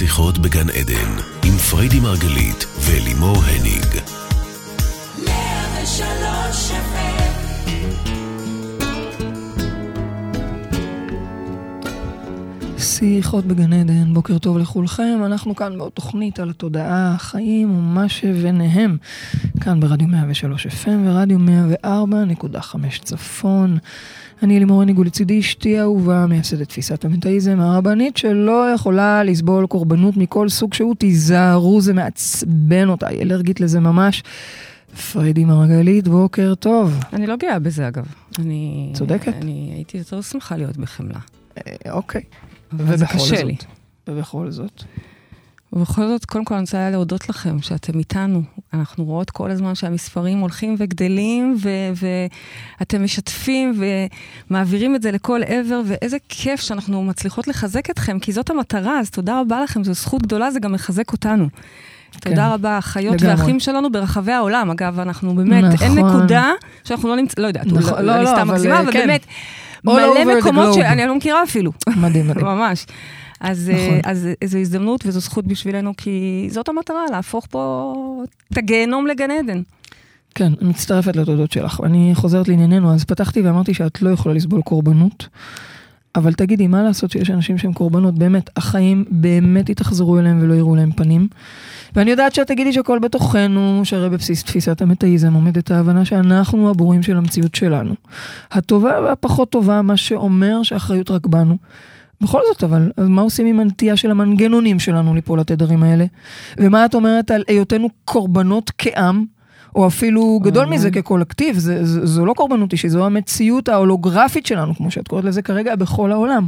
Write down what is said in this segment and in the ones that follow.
שיחות בגן עדן, עם פריידי מרגלית ולימור הניג. שיחות בגן עדן, בוקר טוב לכולכם, אנחנו כאן בעוד תוכנית על התודעה, החיים ומה שביניהם. כאן ברדיו 103 FM ורדיו 104.5 צפון. אני לימור הניגו לצידי אשתי אהובה, מייסדת תפיסת המטאיזם הרבנית שלא יכולה לסבול קורבנות מכל סוג שהוא, תיזהרו, זה מעצבן אותה, היא אלרגית לזה ממש. פריידי מרגלית, בוקר טוב. אני לא גאה בזה אגב. אני... צודקת. אני הייתי יותר שמחה להיות בחמלה. אה, אוקיי. אבל זה קשה זאת, לי. ובכל זאת. ובכל זאת, קודם כל אני רוצה להודות לכם שאתם איתנו. אנחנו רואות כל הזמן שהמספרים הולכים וגדלים, ו- ואתם משתפים ומעבירים את זה לכל עבר, ואיזה כיף שאנחנו מצליחות לחזק אתכם, כי זאת המטרה, אז תודה רבה לכם, זו זכות גדולה, זה גם מחזק אותנו. כן, תודה רבה, אחיות לגמרי. ואחים שלנו ברחבי העולם. אגב, אנחנו באמת, נכון. אין נקודה שאנחנו לא נמצאים, לא יודעת, נכון, לא, לא, אני לא, סתם אבל, מגזימה, אה, אבל כן. באמת, מלא מקומות. שאני לא מכירה אפילו. מדהים, מדהים. ממש. אז, נכון. נכון. אז זו הזדמנות וזו זכות בשבילנו, כי זאת המטרה, להפוך פה את הגיהנום לגן עדן. כן, אני מצטרפת לתודות שלך. אני חוזרת לענייננו, אז פתחתי ואמרתי שאת לא יכולה לסבול קורבנות, אבל תגידי, מה לעשות שיש אנשים שהם קורבנות? באמת, החיים באמת יתאכזרו אליהם ולא יראו להם פנים. ואני יודעת שאת תגידי שהכל בתוכנו, שהרי בבסיס תפיסת המטאיזם עומדת ההבנה שאנחנו הבורים של המציאות שלנו. הטובה והפחות טובה, מה שאומר שהאחריות רק בנו. בכל זאת, אבל, אז מה עושים עם הנטייה של המנגנונים שלנו ליפול לתדרים האלה? ומה את אומרת על היותנו קורבנות כעם? או אפילו גדול אוקיי. מזה כקולקטיב, זה, זה, זו לא קורבנות אישית, זו המציאות ההולוגרפית שלנו, כמו שאת קוראת לזה כרגע, בכל העולם.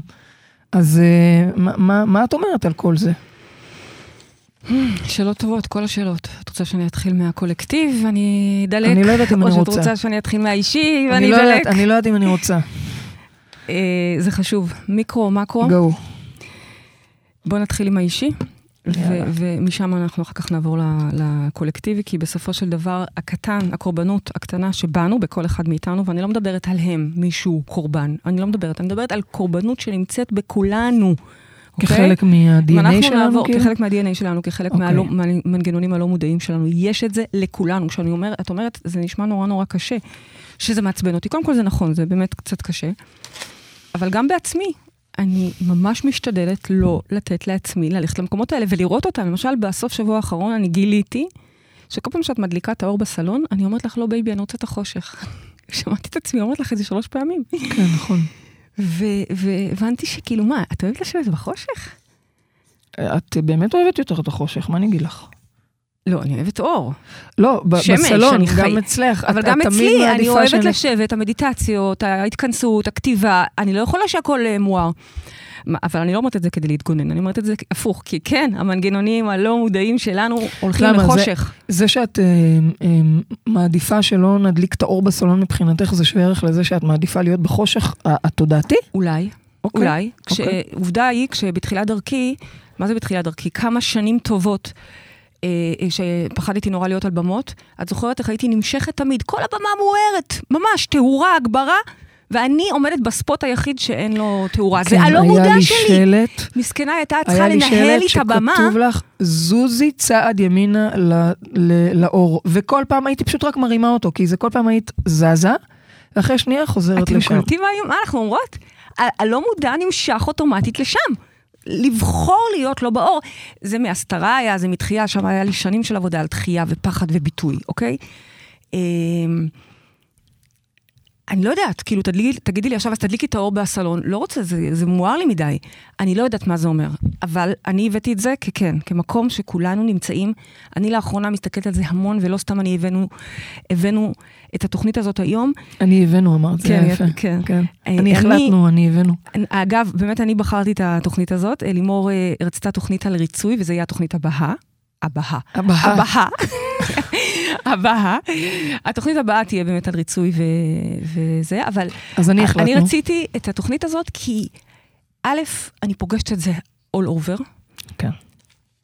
אז אה, מה, מה, מה את אומרת על כל זה? שאלות טובות, כל השאלות. את רוצה שאני אתחיל מהקולקטיב ואני אדלק? אני לא יודעת אם או אני שאת רוצה. רוצה שאני אתחיל מהאישי אני ואני לא, אדלק? אני לא יודעת אם אני רוצה. אה, זה חשוב. מיקרו, מקרו. גו. בואו נתחיל עם האישי. ו-. ומשם אנחנו אחר כך נעבור לקולקטיבי, כי בסופו של דבר, הקטן, הקורבנות הקטנה שבנו, בכל אחד מאיתנו, ואני לא מדברת על הם, מישהו קורבן, אני לא מדברת, אני מדברת על קורבנות שנמצאת בכולנו. אוקיי? כחלק מה-DNA שלנו, נעבור, כאילו? כחלק מה-DNA שלנו, כחלק אוקיי. מהלא- מהמנגנונים הלא מודעים שלנו, יש את זה לכולנו. כשאני אומרת, את אומרת, זה נשמע נורא נורא קשה, שזה מעצבן אותי. קודם כל זה נכון, זה באמת קצת קשה. אבל גם בעצמי, אני ממש משתדלת לא לתת לעצמי ללכת למקומות האלה ולראות אותם. למשל, בסוף שבוע האחרון אני גיליתי שכל פעם שאת מדליקה את האור בסלון, אני אומרת לך, לא baby, אני רוצה את החושך. שמעתי את עצמי אומרת לך את זה שלוש פעמים. כן, נכון. והבנתי שכאילו, מה, את אוהבת לשבת בחושך? את באמת אוהבת יותר את החושך, מה אני אגיד לך? לא, אני אוהבת אור. לא, ב- שמש, בסלון, אני גם חי- אצלך. אבל את- גם את אצלי, אני אוהבת שאני- לשבת, המדיטציות, ההתכנסות, הכתיבה, אני לא יכולה שהכל אה, מואר. אבל אני לא אומרת את זה כדי להתגונן, אני אומרת את זה הפוך, כי כן, המנגנונים הלא מודעים שלנו הולכים למה? זה- לחושך. זה שאת אה, אה, מעדיפה שלא נדליק את האור בסלון מבחינתך, זה שווה ערך לזה שאת מעדיפה להיות בחושך התודעתי? אולי, אוקיי. אולי. כש- אוקיי. עובדה היא, כשבתחילת דרכי, מה זה בתחילת דרכי? כמה שנים טובות. אה, אה, שפחדתי נורא להיות על במות, את זוכרת איך הייתי נמשכת תמיד, כל הבמה מוארת, ממש, תאורה, הגברה, ואני עומדת בספוט היחיד שאין לו תאורה. זה הלא כן, היה מודע לי שלי. שלט, מסכנה, הייתה צריכה היה לי לנהל לי שלט את הבמה. שכתוב לך, זוזי צעד ימינה ל- ל- לאור. וכל פעם הייתי פשוט רק מרימה אותו, כי זה כל פעם היית זזה, ואחרי שנייה חוזרת אתם לשם. קולטים מה- מה אנחנו אומרות? הלא מודע נמשך אוטומטית לשם. לבחור להיות לא באור. זה מהסתרה היה, זה מתחייה, שם היה לי שנים של עבודה על דחייה ופחד וביטוי, אוקיי? אמ, אני לא יודעת, כאילו, תדליק, תגידי לי עכשיו, אז תדליקי את האור בסלון. לא רוצה, זה, זה מואר לי מדי. אני לא יודעת מה זה אומר. אבל אני הבאתי את זה ככן, כמקום שכולנו נמצאים. אני לאחרונה מסתכלת על זה המון, ולא סתם אני הבאנו, הבאנו את התוכנית הזאת היום. אני הבאנו, אמרת, זה כן, היה יפה. כן. כן. אה, אני החלטנו, אני הבאנו. אגב, באמת אני בחרתי את התוכנית הזאת. אה, לימור אה, רצתה תוכנית על ריצוי, וזה יהיה התוכנית הבאה. הבאה. הבאה. הבאה. הבאה. התוכנית הבאה תהיה באמת על ריצוי ו- וזה, אבל אז אני החלטנו. אני רציתי את התוכנית הזאת כי, א', אני פוגשת את זה all over, כן.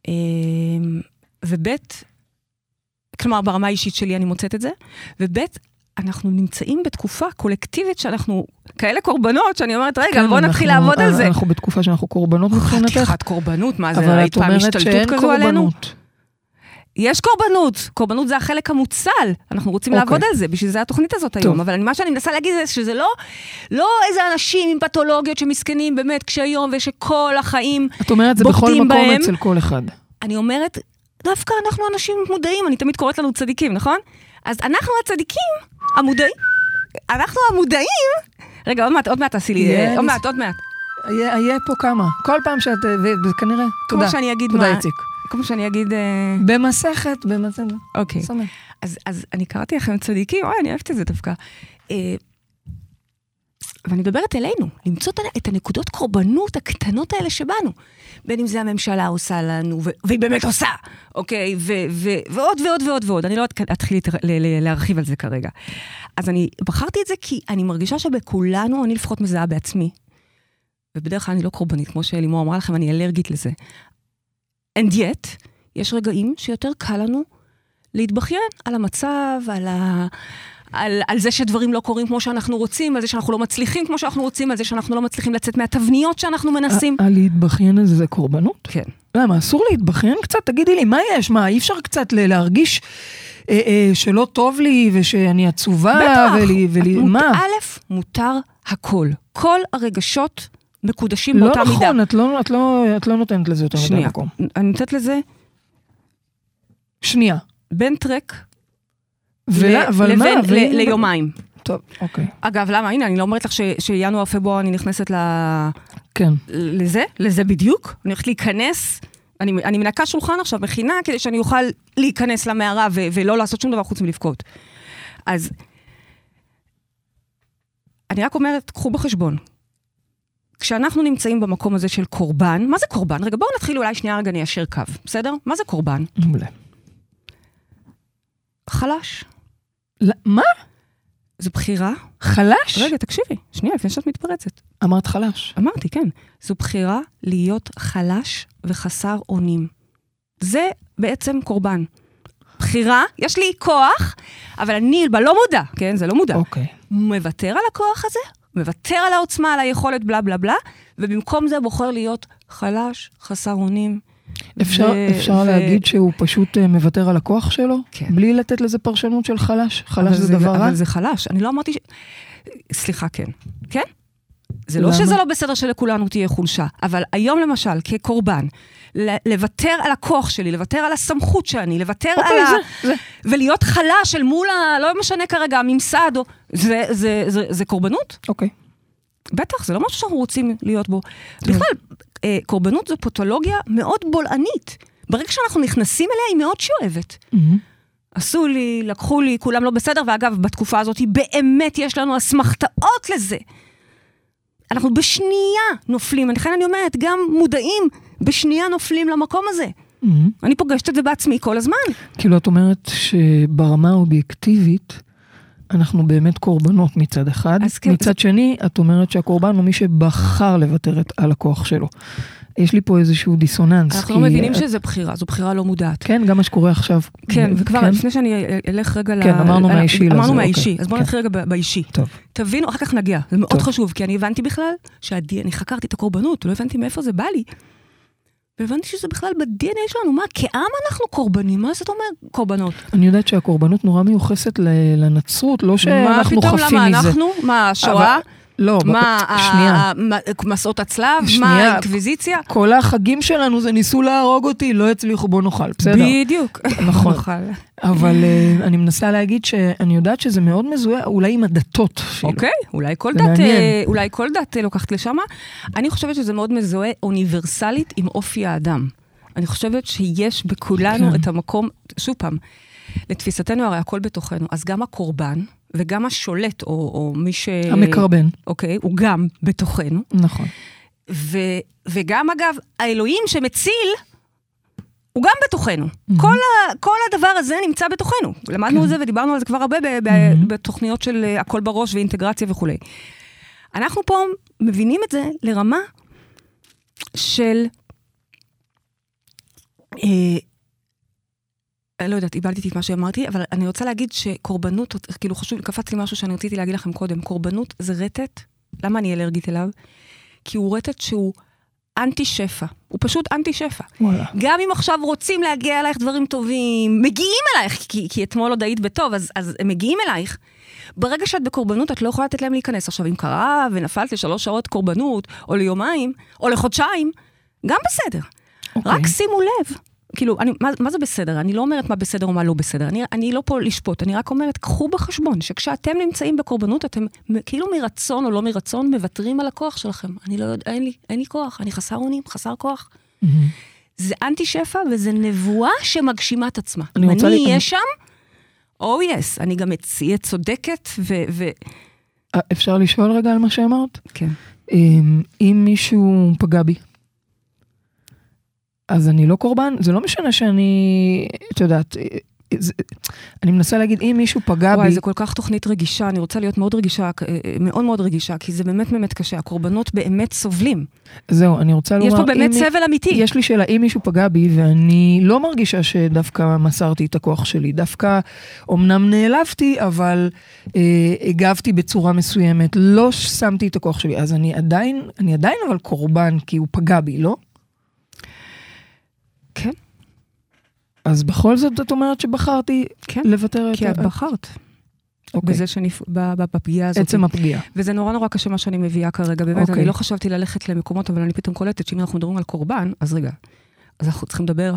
אמ, וב', כלומר, ברמה האישית שלי אני מוצאת את זה, וב', אנחנו נמצאים בתקופה קולקטיבית שאנחנו כאלה קורבנות, שאני אומרת, רגע, כן, בואו נתחיל אנחנו- לעבוד על זה. אנחנו בתקופה שאנחנו קורבנות מבחינתך, חתיכת קורבנות, מה זה, ראית פעם השתלטות כזו עלינו? קורבנות. יש קורבנות, קורבנות זה החלק המוצל, אנחנו רוצים אוקיי. לעבוד על זה, בשביל זה התוכנית הזאת טוב. היום, אבל אני- מה שאני מנסה להגיד זה שזה לא, לא איזה אנשים עם פתולוגיות שמסכנים באמת קשי יום ושכל החיים, את אומרת זה בכל בוגדים מקום בהם. אצל כל אחד. אני אומרת, דווקא אנחנו אנשים מודעים, אני תמיד קוראת לנו צדיקים, נכון? אז אנחנו הצדיקים, המודעים, אנחנו המודעים, רגע, עוד מעט, עוד מעט תעשי לי. עוד מעט, עוד מעט. יהיה פה כמה. כל פעם שאת... ו- וכנראה, כמו תודה. שאני אגיד תודה, מה- איציק. כמו שאני אגיד, אה, במסכת, במסכת. אוקיי. אז, אז אני קראתי לכם צדיקים, אוי, אני אוהבת את זה דווקא. ואני מדברת אלינו, למצוא את הנקודות קורבנות הקטנות האלה שבנו. בין אם זה הממשלה עושה לנו, והיא באמת עושה, אוקיי? ו- ו- ועוד ועוד ועוד ועוד. אני לא אתחיל להרחיב על זה כרגע. אז אני בחרתי את זה כי אני מרגישה שבכולנו, אני לפחות מזהה בעצמי. ובדרך כלל אני לא קורבנית, כמו שלימור אמרה לכם, אני אלרגית לזה. And yet, יש רגעים שיותר קל לנו להתבכיין על המצב, על, ה... על, על זה שדברים לא קורים כמו שאנחנו רוצים, על זה שאנחנו לא מצליחים כמו שאנחנו רוצים, על זה שאנחנו לא מצליחים לצאת מהתבניות שאנחנו מנסים. ה- הלהתבכיין הזה זה קורבנות? כן. למה, אסור להתבכיין קצת? תגידי לי, מה יש? מה, אי אפשר קצת להרגיש אה, אה, שלא טוב לי ושאני עצובה? בטח. ולי, ולי, מות- מה? א', מותר הכל. כל הרגשות מקודשים לא באותה מידה. נכון, את לא, את, לא, את לא נותנת לזה יותר מדי שנייה. מקום. אני נותנת לזה שנייה. בין טרק אבל מה? לבין ואם- ל- ליומיים. טוב, אוקיי. אגב, למה? הנה, אני לא אומרת לך ש- שינואר, פברואר אני נכנסת ל... כן. לזה, לזה בדיוק. אני הולכת להיכנס, אני, אני מנקה שולחן עכשיו, מכינה, כדי שאני אוכל להיכנס למערה ו- ולא לעשות שום דבר חוץ מלבכות. אז אני רק אומרת, קחו בחשבון, כשאנחנו נמצאים במקום הזה של קורבן, מה זה קורבן? רגע, בואו נתחיל אולי שנייה רגע ניישר קו, בסדר? מה זה קורבן? מעולה. חלש. מה? זו בחירה. חלש? רגע, תקשיבי, שנייה, לפני שאת מתפרצת. אמרת חלש. אמרתי, כן. זו בחירה להיות חלש וחסר אונים. זה בעצם קורבן. בחירה, יש לי כוח, אבל אני בלא מודע, כן? זה לא מודע. אוקיי. מוותר על הכוח הזה, מוותר על העוצמה, על היכולת, בלה בלה בלה, ובמקום זה בוחר להיות חלש, חסר אונים. אפשר, ו- אפשר ו- להגיד שהוא פשוט אה, מוותר על הכוח שלו? כן. בלי לתת לזה פרשנות של חלש? חלש אבל זה דבר רע? אבל זה חלש. אני לא אמרתי ש... סליחה, כן. כן? זה לא למה? שזה לא בסדר שלכולנו תהיה חולשה, אבל היום למשל, כקורבן, לוותר על הכוח שלי, לוותר על הסמכות שאני, לוותר על אוקיי, ה... זה, זה. ולהיות חלש אל מול ה... לא משנה כרגע, הממסד, או... זה, זה, זה, זה קורבנות? אוקיי. בטח, זה לא משהו שאנחנו רוצים להיות בו. בכלל, אה, קורבנות זו פתולוגיה מאוד בולענית. ברגע שאנחנו נכנסים אליה, היא מאוד שואבת. מהמם. עשו לי, לקחו לי, כולם לא בסדר, ואגב, בתקופה הזאת באמת יש לנו אסמכתאות לזה. אנחנו בשנייה נופלים, לכן אני אומרת, גם מודעים, בשנייה נופלים למקום הזה. מהמם. אני פוגשת את זה בעצמי כל הזמן. כאילו, את אומרת שברמה האובייקטיבית, אנחנו באמת קורבנות מצד אחד. כן, מצד שני, את אומרת שהקורבן הוא מי שבחר לוותר על הכוח שלו. יש לי פה איזשהו דיסוננס. אנחנו לא מבינים את- שזו בחירה, זו בחירה לא מודעת. כן, גם מה שקורה עכשיו. כן, וכבר כן? לפני שאני אלך רגע ל... כן, אמרנו מהאישי לזה, אמרנו מהאישי, אוקיי. אז בואו כן. נתחיל רגע באישי. טוב. תבינו, אחר כך נגיע, זה מאוד טוב. חשוב, כי אני הבנתי בכלל שאני חקרתי את הקורבנות, לא הבנתי מאיפה זה בא לי. והבנתי שזה בכלל ב-DNA שלנו, מה, כעם אנחנו קורבנים? מה זאת אומרת קורבנות? אני יודעת שהקורבנות נורא מיוחסת לנצרות, לא מה שאנחנו פתאום, חפים למה מזה. אנחנו? מה, השואה? אבל- לא, מה, שנייה. מסעות הצלב? מה, שנייה. האינקוויזיציה? כל החגים שלנו זה ניסו להרוג אותי, לא הצליחו, בוא נאכל, בסדר? בדיוק. נכון. נאכל. אבל אה, אני מנסה להגיד שאני יודעת שזה מאוד מזוהה, אולי עם הדתות אפילו. אוקיי, אולי כל דת, מעניין. אה, אולי כל דת אה, לוקחת לשם. אני חושבת שזה מאוד מזוהה אוניברסלית עם אופי האדם. אני חושבת שיש בכולנו כן. את המקום, שוב פעם, לתפיסתנו הרי הכל בתוכנו, אז גם הקורבן וגם השולט, או, או מי ש... המקרבן, אוקיי, הוא גם בתוכנו. נכון. ו, וגם אגב, האלוהים שמציל, הוא גם בתוכנו. כל, ה, כל הדבר הזה נמצא בתוכנו. למדנו כן. זה ודיברנו על זה כבר הרבה ב, ב, Mhm. בתוכניות של אה, הכל בראש ואינטגרציה וכולי. אנחנו פה מבינים את זה לרמה של... אה, לא יודעת, איבדתי את מה שאמרתי, אבל אני רוצה להגיד שקורבנות, כאילו חשוב, קפץ לי משהו שאני רציתי להגיד לכם קודם, קורבנות זה רטט, למה אני אלרגית אליו? כי הוא רטט שהוא אנטי שפע, הוא פשוט אנטי שפע. וואלה. גם אם עכשיו רוצים להגיע אלייך דברים טובים, מגיעים אלייך, כי, כי אתמול עוד היית בטוב, אז, אז הם מגיעים אלייך. ברגע שאת בקורבנות, את לא יכולה לתת להם להיכנס. עכשיו, אם קרה ונפלת לשלוש שעות קורבנות, או ליומיים, או לחודשיים, גם בסדר. אוקיי. רק שימו לב. כאילו, אני, מה, מה זה בסדר? אני לא אומרת מה בסדר או מה לא בסדר. אני, אני לא פה לשפוט, אני רק אומרת, קחו בחשבון שכשאתם נמצאים בקורבנות, אתם כאילו מרצון או לא מרצון מוותרים על הכוח שלכם. אני לא יודע, אין לי, אין לי כוח, אני חסר אונים, חסר כוח. מהמם. זה אנטי שפע וזה נבואה שמגשימה את עצמה. אני אם רוצה אני אהיה שם, או oh יס, אני גם אהיה צודקת ו... ו... אה, אפשר לשאול רגע על מה שאמרת? כן. אם מישהו פגע בי, אז אני לא קורבן? זה לא משנה שאני, את יודעת, זה- אני מנסה להגיד, אם מישהו פגע וואי, בי, זה כל כך תוכנית רגישה, אני רוצה להיות מאוד רגישה, אה, מאוד מאוד רגישה, כי זה באמת באמת קשה. הקורבנות באמת סובלים. זהו, אני רוצה לומר, יש פה באמת סבל אמיתי. יש לי שאלה, אם מישהו פגע בי ואני לא מרגישה שדווקא מסרתי את הכוח שלי, דווקא אמנם נעלבתי, אבל אה, הגבתי בצורה מסוימת, לא שמתי את הכוח שלי, אז אני עדיין, אני עדיין אבל קורבן, כי הוא פגע בי, לא? כן, אז בכל זאת את אומרת שבחרתי כן. לוותר כי את בחרת. אוקיי. בזה ב- בפגיעה הזאת. עצם הפגיעה. וזה נורא נורא קשה מה שאני מביאה כרגע, באמת, אוקיי. אני לא חשבתי ללכת למקומות, אבל אני פתאום קולטת שאם אנחנו מדברים על קורבן, אז רגע, אז אנחנו צריכים לדבר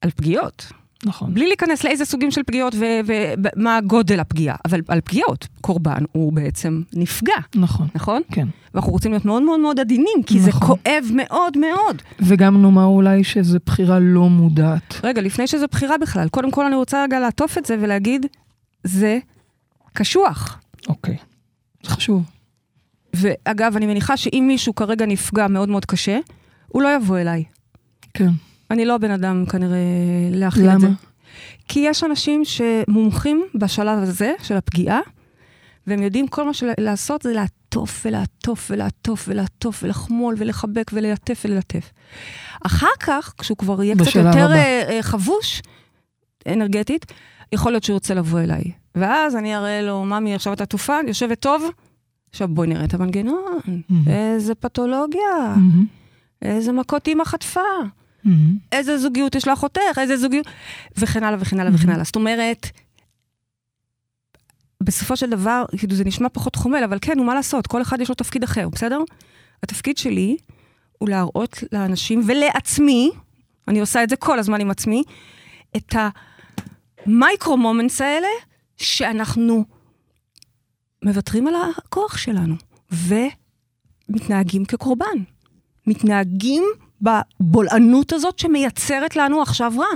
על פגיעות. נכון. בלי להיכנס לאיזה סוגים של פגיעות ומה גודל הפגיעה, אבל על פגיעות, קורבן הוא בעצם נפגע, נכון, נכון? כן. ואנחנו רוצים להיות מאוד מאוד מאוד עדינים, כי זה נכון. כואב מאוד מאוד. וגם נאמר אולי שזו בחירה לא מודעת. רגע, לפני שזו בחירה בכלל, קודם כל אני רוצה רגע לעטוף את זה ולהגיד, זה קשוח. אוקיי. זה חשוב. ואגב, אני מניחה שאם מישהו כרגע נפגע מאוד מאוד קשה, הוא לא יבוא אליי. כן. אני לא בן אדם כנראה להכיל את זה. למה? כי יש אנשים שמומחים בשלב הזה של הפגיעה, והם יודעים כל מה שלעשות זה לעטוף ולעטוף ולעטוף ולעטוף ולחמול ולחבק וללטף וללטף. אחר כך, כשהוא כבר יהיה קצת יותר הבא. אה, אה, חבוש אנרגטית, יכול להיות שהוא ירצה לבוא אליי. ואז אני אראה לו, ממי, עכשיו את עטופה, יושבת טוב? עכשיו בואי נראה את המנגנון, מהמם. איזה פתולוגיה, מהמם. איזה מכות אימא חטפה. מהמם. איזה זוגיות יש לאחותך, איזה זוגיות, וכן הלאה וכן הלאה וכן הלאה. זאת אומרת, בסופו של דבר, כאילו זה נשמע פחות חומל, אבל כן, ומה לעשות, כל אחד יש לו תפקיד אחר, בסדר? התפקיד שלי הוא להראות לאנשים ולעצמי, אני עושה את זה כל הזמן עם עצמי, את המייקרו מומנטס האלה, שאנחנו מוותרים על הכוח שלנו, ומתנהגים כקורבן. מתנהגים בבולענות הזאת שמייצרת לנו עכשיו רע.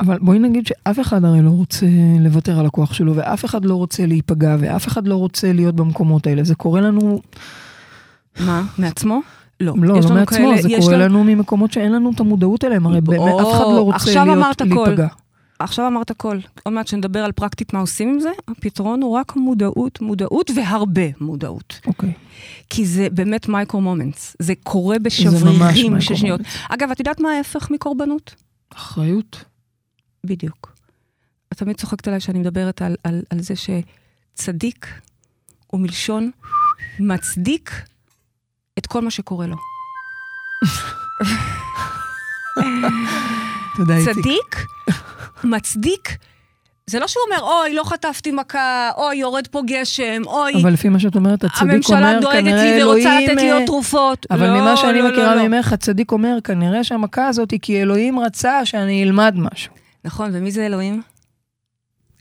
אבל בואי נגיד שאף אחד הרי לא רוצה לוותר על הכוח שלו, ואף אחד לא רוצה להיפגע, ואף אחד לא רוצה להיות במקומות האלה. זה קורה לנו, מה? מעצמו? לא. לא, לא מעצמו, כאלה- זה קורה לנו- לנו ממקומות שאין לנו את המודעות אליהם, הרי באמת אף אחד לא רוצה להיות. להיפגע. עכשיו אמרת הכל. עוד מעט שנדבר על פרקטית מה עושים עם זה, הפתרון הוא רק מודעות, מודעות והרבה מודעות. אוקיי. כי זה באמת מייקרו מומנטס. זה קורה בשברירים של שניות. אגב, את יודעת מה ההפך מקורבנות? אחריות. בדיוק. את תמיד צוחקת עליי שאני מדברת על, על, על זה שצדיק הוא מלשון מצדיק את כל מה שקורה לו. תודה, איציק. צדיק מצדיק, זה לא שהוא אומר, אוי, לא חטפתי מכה, אוי, יורד פה גשם, אוי, אבל לפי מה שאת אומרת, הצדיק הממשלה אומר, דואגת כנראה לי ורוצה אלוהים... לתת לי אה, עוד תרופות. אבל לא, ממה שאני לא, מכירה לא, לא. ממך, הצדיק אומר, כנראה שהמכה הזאת היא כי אלוהים רצה שאני אלמד משהו. נכון, ומי זה אלוהים?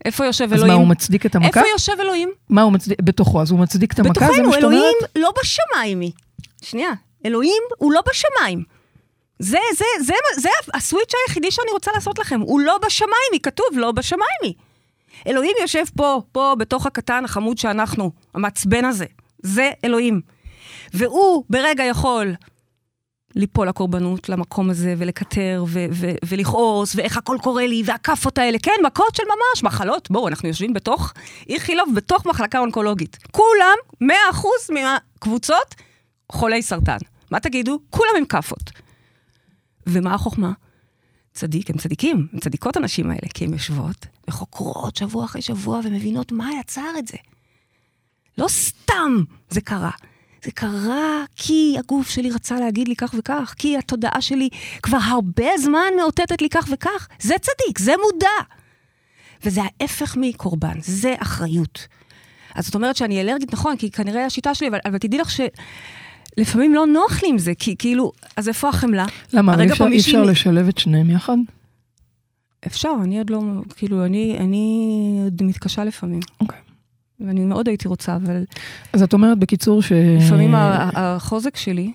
איפה יושב אז מה, אלוהים? הוא מצדיק את המכה? איפה יושב אלוהים? מה הוא מצדיק? בתוכו, אז הוא מצדיק את המכה? בתוכנו, מה אלוהים? לא בשמיים היא. שנייה, אלוהים הוא לא בשמיים. זה, זה, זה, זה הסוויץ' היחידי שאני רוצה לעשות לכם. הוא לא בשמיים היא, כתוב לא בשמיים היא. אלוהים יושב פה, פה, בתוך הקטן החמוד שאנחנו, המעצבן הזה. זה אלוהים. והוא ברגע יכול ליפול לקורבנות, למקום הזה, ולקטר, ו- ו- ולכעוס, ואיך הכל קורה לי, והכאפות האלה, כן, מכות של ממש, מחלות. בואו, אנחנו יושבים בתוך איכילוב, בתוך מחלקה אונקולוגית. כולם, 100% מהקבוצות, חולי סרטן. מה תגידו? כולם עם כאפות. ומה החוכמה? צדיק, הם צדיקים, הם צדיקות הנשים האלה, כי הן יושבות וחוקרות שבוע אחרי שבוע ומבינות מה יצר את זה. לא סתם זה קרה. זה קרה כי הגוף שלי רצה להגיד לי כך וכך, כי התודעה שלי כבר הרבה זמן מאותתת לי כך וכך. זה צדיק, זה מודע. וזה ההפך מקורבן, זה אחריות. אז זאת אומרת שאני אלרגית, נכון, כי כנראה השיטה שלי, אבל, אבל תדעי לך שלפעמים לא נוח לי עם זה, כי כאילו, אז איפה החמלה? למה, אי אפשר, אי אפשר לשלב את שניהם יחד? אפשר, אני עוד לא, כאילו, אני, אני עוד מתקשה לפעמים. אוקיי. ואני מאוד הייתי רוצה, אבל אז את אומרת בקיצור ש... לפעמים החוזק שלי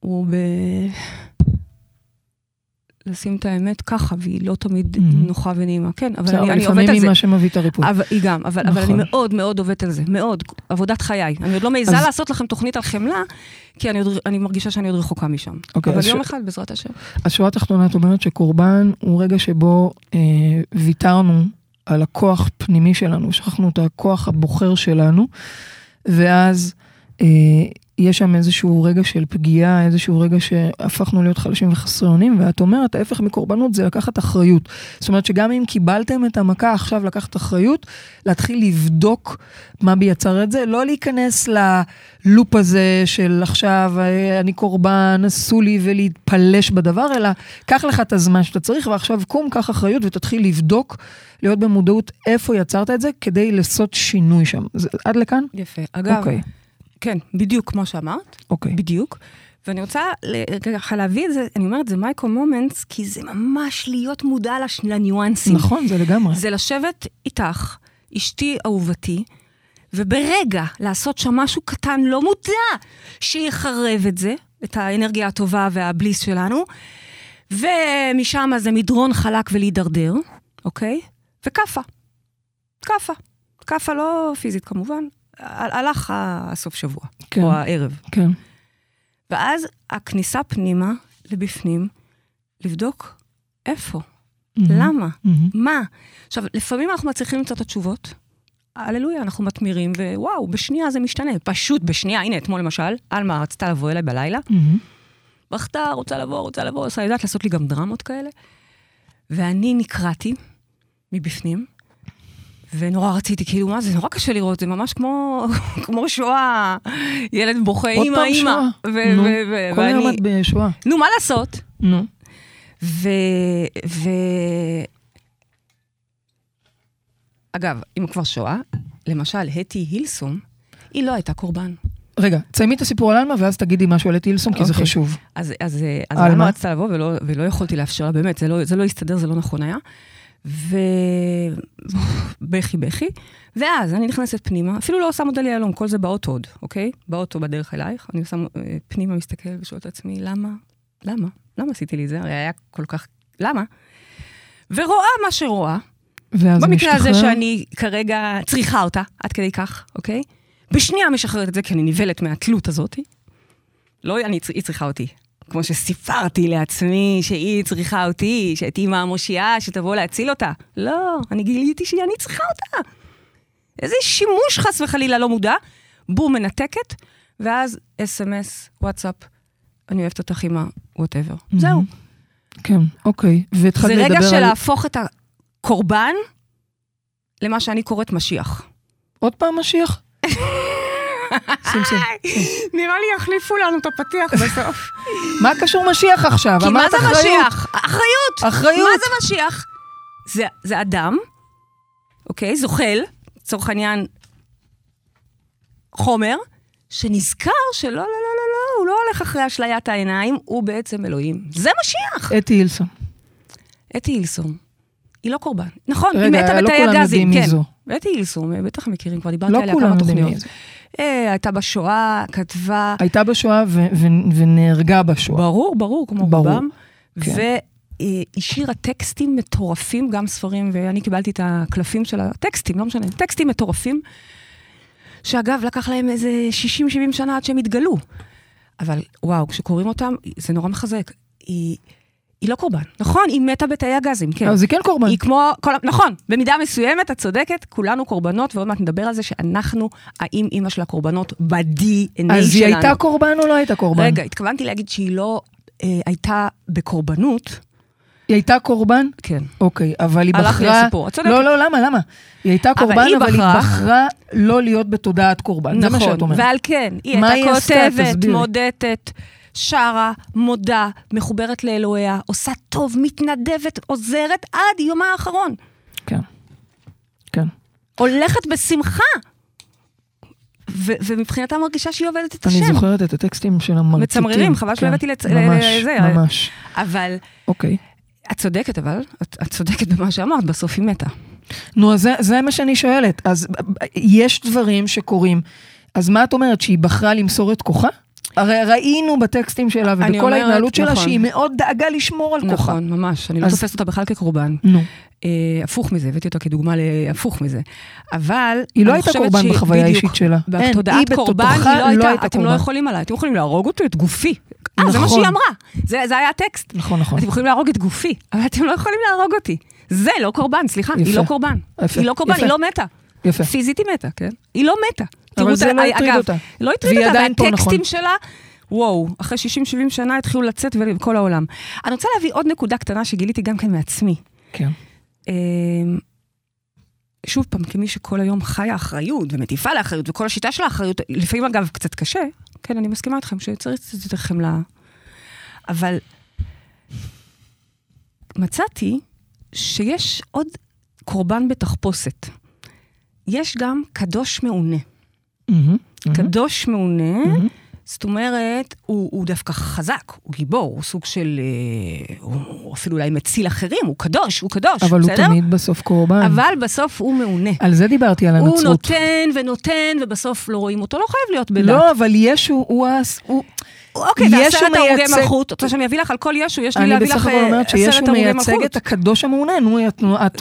הוא ב... לשים את האמת ככה, והיא לא תמיד Mhm. נוחה ונעימה. כן, אבל אני, אני לפעמים עובדת על היא זה. מה שמביא את הריפוי. אבל היא גם, אבל, אבל אני נכון. מאוד מאוד עובדת על זה, מאוד, עבודת חיי. אני עוד לא מעיזה אז- לעשות לכם תוכנית על חמלה, כי אני, עוד, אני מרגישה שאני עוד רחוקה משם. אוקיי, אבל יום ש- אחד, בעזרת השם. אז שורה תחתונה, את אומרת שקורבן הוא רגע שבו אה, ויתרנו על הכוח פנימי שלנו, שכחנו את הכוח הבוחר שלנו, ואז אה, יש שם איזשהו רגע של פגיעה, איזשהו רגע שהפכנו להיות חלשים וחסרי אונים, ואת אומרת, ההפך מקורבנות זה לקחת אחריות. זאת אומרת שגם אם קיבלתם את המכה, עכשיו לקחת אחריות, להתחיל לבדוק מה בי יצר את זה, לא להיכנס ללופ הזה של עכשיו אה, אני קורבן, עשו לי ולהתפלש בדבר, אלא קח לך את הזמן שאתה צריך, ועכשיו קום, קח אחריות ותתחיל לבדוק, להיות במודעות איפה יצרת את זה, כדי לעשות שינוי שם. זה, עד לכאן? יפה. אגב, אוקיי, כן, בדיוק כמו שאמרת, אוקיי. בדיוק. ואני רוצה ככה להביא את זה, אני אומרת, זה מייקרו מומנטס, כי זה ממש להיות מודע לש- לניואנסים. נכון, זה לגמרי. זה לשבת איתך, אשתי אהובתי, וברגע לעשות שם משהו קטן, לא מודע, שיחרב את זה, את האנרגיה הטובה והבליס שלנו, ומשם זה מדרון חלק ולהידרדר, אוקיי? וכאפה. כאפה. כאפה לא פיזית כמובן, הלך הסוף שבוע, כן, או הערב. כן. ואז הכניסה פנימה, לבפנים, לבדוק איפה, מהמם, למה, מהמם. מה? עכשיו, לפעמים אנחנו מצליחים למצוא את התשובות. הללויה, אנחנו מתמירים, ווואו, בשנייה זה משתנה. פשוט בשנייה. הנה, אתמול למשל, עלמה רצתה לבוא אליי בלילה, מהמם. בכתה, רוצה לבוא, רוצה לבוא, עושה, יודעת לעשות לי גם דרמות כאלה. ואני נקרעתי מבפנים, ונורא רציתי, כאילו, מה זה, נורא קשה לראות, זה ממש כמו, כמו שואה, ילד בוכה, עוד אימא, פעם אימא. שואה. נו, ו- כל היום את בשואה. נו, מה לעשות? נו. ו... ו... אגב, אם כבר שואה, למשל, הטי הילסום, היא לא הייתה קורבן. רגע, תסיימי את הסיפור על עלמה, ואז תגידי משהו על אתי הילסון, כי זה אוקיי. חשוב. אז, אז, אז על למה מה? רצתה לבוא ולא, ולא יכולתי לאפשר לה, באמת, זה לא, זה לא הסתדר, זה לא נכון היה. ובכי בכי, ואז אני נכנסת פנימה, אפילו לא עושה מודל יהלום, כל זה באוטו עוד, אוקיי? באוטו בדרך אלייך, אני עושה אה, פנימה, מסתכל ושואלת את עצמי, למה? למה? למה עשיתי לי זה? הרי היה כל כך... למה? ורואה מה שרואה, ואז במקרה הזה משתחרר. שאני כרגע צריכה אותה, עד כדי כך, אוקיי? בשנייה משחררת את זה, כי אני נבהלת מהתלות הזאת. לא אני, היא צריכה אותי. כמו שסיפרתי לעצמי שהיא צריכה אותי, שאת אימא המושיעה, שתבוא להציל אותה. לא, אני גיליתי שאני צריכה אותה. איזה שימוש חס וחלילה לא מודע. בום, מנתקת, ואז אס.אם.אס, וואטסאפ, אני אוהבת אותך אימא, whatever. זהו. כן, אוקיי. והתחלת זה לדבר רגע על... של להפוך את הקורבן למה שאני קוראת משיח. עוד פעם משיח? שים, שים. נראה לי יחליפו לנו את הפתיח בסוף. מה קשור משיח עכשיו? כי מה זה. משיח? אחריות. אחריות. מה זה משיח? זה, אדם, אוקיי? זוחל, לצורך העניין, חומר, שנזכר שלא, לא, לא, לא, לא, הוא לא הולך אחרי אשליית העיניים, הוא בעצם אלוהים. זה משיח. אתי הילסון. אתי הילסום. היא לא קורבן. נכון, היא רגע, מתה לא בתאי כולם הגזים, יודעים כן. מי זו. אתי הילסום, בטח מכירים, כבר דיברתי לא עליה כולם כמה יודעים תוכניות. אה, הייתה בשואה, כתבה, הייתה בשואה ו- ו- ונהרגה בשואה. ברור, ברור, כמו ברור, רובם. כן. והשאירה טקסטים מטורפים, גם ספרים, ואני קיבלתי את הקלפים של הטקסטים, לא משנה, טקסטים מטורפים, שאגב, לקח להם איזה 60-70 שנה עד שהם התגלו. אבל וואו, כשקוראים אותם, זה נורא מחזק. היא, היא לא קורבן. נכון, היא מתה בתאי הגזים, כן. אז היא כן קורבן. היא כמו, כל, נכון, במידה מסוימת, את צודקת, כולנו קורבנות, ועוד מעט נדבר על זה שאנחנו, האם אימא של הקורבנות ב-DNA שלנו. אז היא הייתה קורבן או לא הייתה קורבן? רגע, התכוונתי להגיד שהיא לא אה, הייתה בקורבנות, היא הייתה קורבן? כן. אוקיי, אבל היא הלך לי בחרה... הסיפור, את צודקת. לא, לא, למה, למה? היא הייתה אבל קורבן, היא אבל היא בחרה- בחרה לא להיות בתודעת קורבן. זה מה שאת נכון, אומרת. ועל כן, היא הייתה? כותבת. מודדת, שרה, מודה, מחוברת לאלוהיה, עושה טוב, מתנדבת, עוזרת עד יומה האחרון. כן. כן. הולכת בשמחה. ו- ומבחינתה מרגישה שהיא עובדת את השם. אני זוכרת את הטקסטים של המרציתים. מצמררים, חבל שלא כן, הבאתי לצ- ממש, לזה. ממש. אבל אוקיי. את צודקת, אבל, את, את צודקת במה שאמרת, בסוף היא מתה. נו, אז זה, זה מה שאני שואלת. אז יש דברים שקורים. אז מה את אומרת, שהיא בחרה למסור את כוחה? הרי ראינו בטקסטים שלה ובכל ההתנהלות שלה נכון. שהיא מאוד דאגה לשמור על כוחה. נכון, ממש. אני לא אז- תופסת אותה בכלל כקורבן. נו, אה, הפוך מזה, הבאתי אותה כדוגמה להפוך מזה. אבל... היא לא הייתה קורבן שהיא- בחוויה האישית שלה. אין, בתודעת היא קורבן היא לא הייתה, הייתה אתם לא קורבן. יכולים עליי, אתם יכולים להרוג אותי, את גופי. אה, זה מה נכון. שהיא אמרה. זה זה היה הטקסט. נכון, נכון. אתם יכולים להרוג את גופי, אבל אתם לא יכולים להרוג אותי. זה לא קורבן, סליחה, היא יפה. לא קורבן. יפה, היא לא קורבן, יפה. היא לא מתה. יפה. פיזית היא מתה, כן? היא לא מתה. תראו את זה לא הטריד אותה. לא הטריד אותה, והטקסטים נכון. שלה, וואו, אחרי 60-70 שנה התחילו לצאת בכל העולם. אני רוצה להביא עוד נקודה קטנה שגיליתי גם כן מעצמי. כן. אמ, שוב פעם, כמי שכל היום חיה אחריות ומטיפה לאחריות, וכל השיטה של האחריות, לפעמים אגב קצת קשה, כן, אני מסכימה איתכם שצריך קצת יותר חמלה, אבל מצאתי שיש עוד קורבן בתחפושת. יש גם קדוש מעונה. מהמם, קדוש מעונה, מהמם. זאת אומרת, הוא, הוא דווקא חזק, הוא גיבור, הוא סוג של... אה, הוא, הוא אפילו אולי מציל אחרים, הוא קדוש, הוא קדוש, אבל הוא בסדר? תמיד בסוף קורבן. אבל בסוף הוא מעונה. על זה דיברתי, על הוא הנצרות. נותן ונותן, ובסוף לא רואים אותו, לא חייב להיות בדת. לא, אבל ישו הוא. הוא... אוקיי, ישו ועשרת הרוגי מלכות. רוצה שאני אביא לך על כל ישו, יש לי אני להביא לך בסך הכל אה, אומרת שישו עשרת הרוגי מייצג מלכות. את הקדוש המעונן, הוא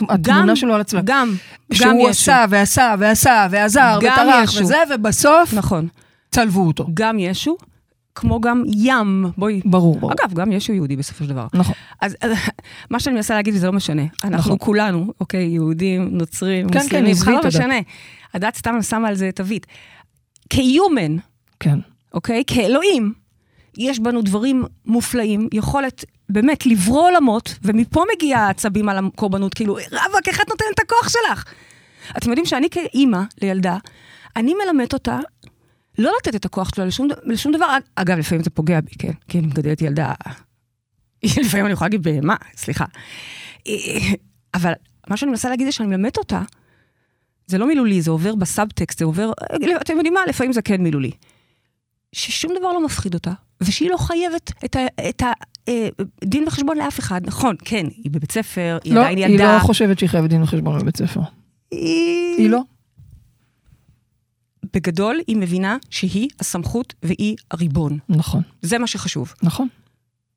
התמונה שלו על עצמה. גם, גם שהוא ישו. עשה ועשה ועשה ועזר וטרח. וזה, ובסוף נכון. צלבו אותו. גם ישו, כמו גם ים. בואי. ברור, ברור. אגב, גם ישו יהודי בסופו של דבר. נכון. אז אז מה שאני מנסה להגיד, וזה לא משנה. אנחנו נכון. כולנו, אוקיי, יהודים, נוצרים, כן, מוסלמים, עזבי בכלל לא את הדת. משנה. הדת סתם שמה על זה תווית. כיומן, כן. אוקיי? כאלוהים, יש בנו דברים מופלאים, יכולת באמת לברוא עולמות, ומפה מגיע העצבים על הקורבנות, כאילו, רבאק, איך את נותנת את הכוח שלך? אתם יודעים שאני כאימא לילדה, אני מלמדת אותה לא לתת את הכוח שלה לשום, לשום דבר. אגב, לפעמים זה פוגע בי, כן? כי אני מגדלת ילדה... לפעמים אני יכולה להגיד בהמה, סליחה. אבל מה שאני מנסה להגיד זה שאני מלמדת אותה, זה לא מילולי, זה עובר בסאבטקסט, זה עובר... אתם יודעים מה? לפעמים זה כן מילולי. ששום דבר לא מפחיד אותה, ושהיא לא חייבת את, ה, את ה, אה, דין וחשבון לאף אחד. נכון, כן, היא בבית ספר, היא לא, עדיין היא ילדה. לא חושבת שהיא חייבת דין וחשבון בבית ספר. היא... היא לא? בגדול, היא מבינה שהיא הסמכות והיא הריבון. נכון, זה מה שחשוב, נכון.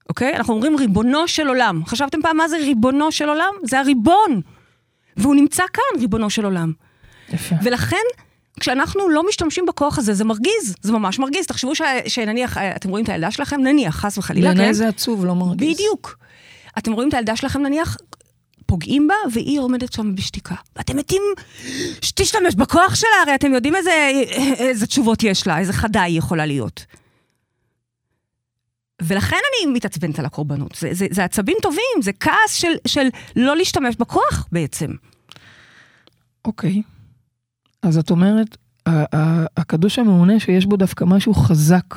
אוקיי? אנחנו אומרים ריבונו של עולם. חשבתם פעם מה זה ריבונו של עולם? זה הריבון. והוא נמצא כאן, ריבונו של עולם. יפה. ולכן, כשאנחנו לא משתמשים בכוח הזה, זה מרגיז, זה ממש מרגיז. תחשבו ש, שנניח, אה, אתם רואים את הילדה שלכם, נניח, חס וחלילה, כן? בעיניי זה עצוב, לא מרגיז. בדיוק. אתם רואים את הילדה שלכם, נניח, פוגעים בה, והיא עומדת שם בשתיקה. ואתם מתים שתשתמש בכוח שלה, הרי אתם יודעים איזה, איזה תשובות יש לה, איזה חדה היא יכולה להיות. ולכן אני מתעצבנת על הקורבנות. זה, זה, זה עצבים טובים, זה כעס של, של לא להשתמש בכוח בעצם. אוקיי. אז את אומרת, הקדוש המעונה שיש בו דווקא משהו חזק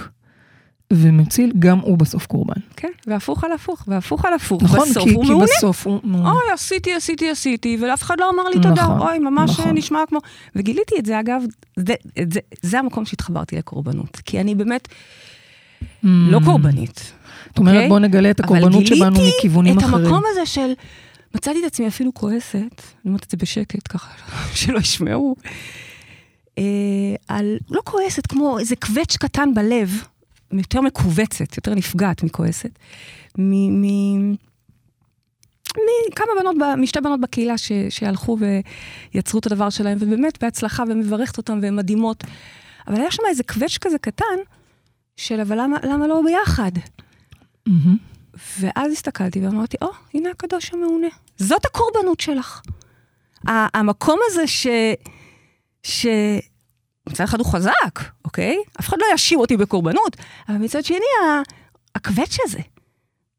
ומציל, גם הוא בסוף קורבן. כן, והפוך על הפוך, והפוך על הפוך. נכון, בסוף כי, הוא כי מעונה. בסוף הוא מעונה. אוי, עשיתי, עשיתי, עשיתי, ואף אחד לא אמר לי תודה. נכון, אוי, ממש נכון. נשמע כמו... וגיליתי את זה, אגב, זה, זה, זה המקום שהתחברתי לקורבנות. כי אני באמת לא Mm. קורבנית. זאת אומרת, אוקיי? בוא נגלה את אבל הקורבנות שבנו גיליתי מכיוונים את אחרים. המקום הזה של... מצאתי את עצמי אפילו כועסת, אני אומרת את זה בשקט, ככה, שלא ישמעו, אה, על... לא כועסת, כמו איזה קווץ' קטן בלב, יותר מכווצת, יותר נפגעת מכועסת, מ... מ... מכמה בנות, משתי בנות בקהילה ש, שהלכו ויצרו את הדבר שלהם, ובאמת בהצלחה, ומברכת אותן, והן מדהימות. אבל היה שם איזה קווץ' כזה קטן, של אבל למה, למה לא ביחד? מהמם. ואז הסתכלתי ואמרתי, או, oh, הנה הקדוש המעונה. זאת הקורבנות שלך. המקום הזה ש... ש... מצד אחד הוא חזק, אוקיי? אף אחד לא יאשים אותי בקורבנות, אבל מצד שני, הקווץ' הזה,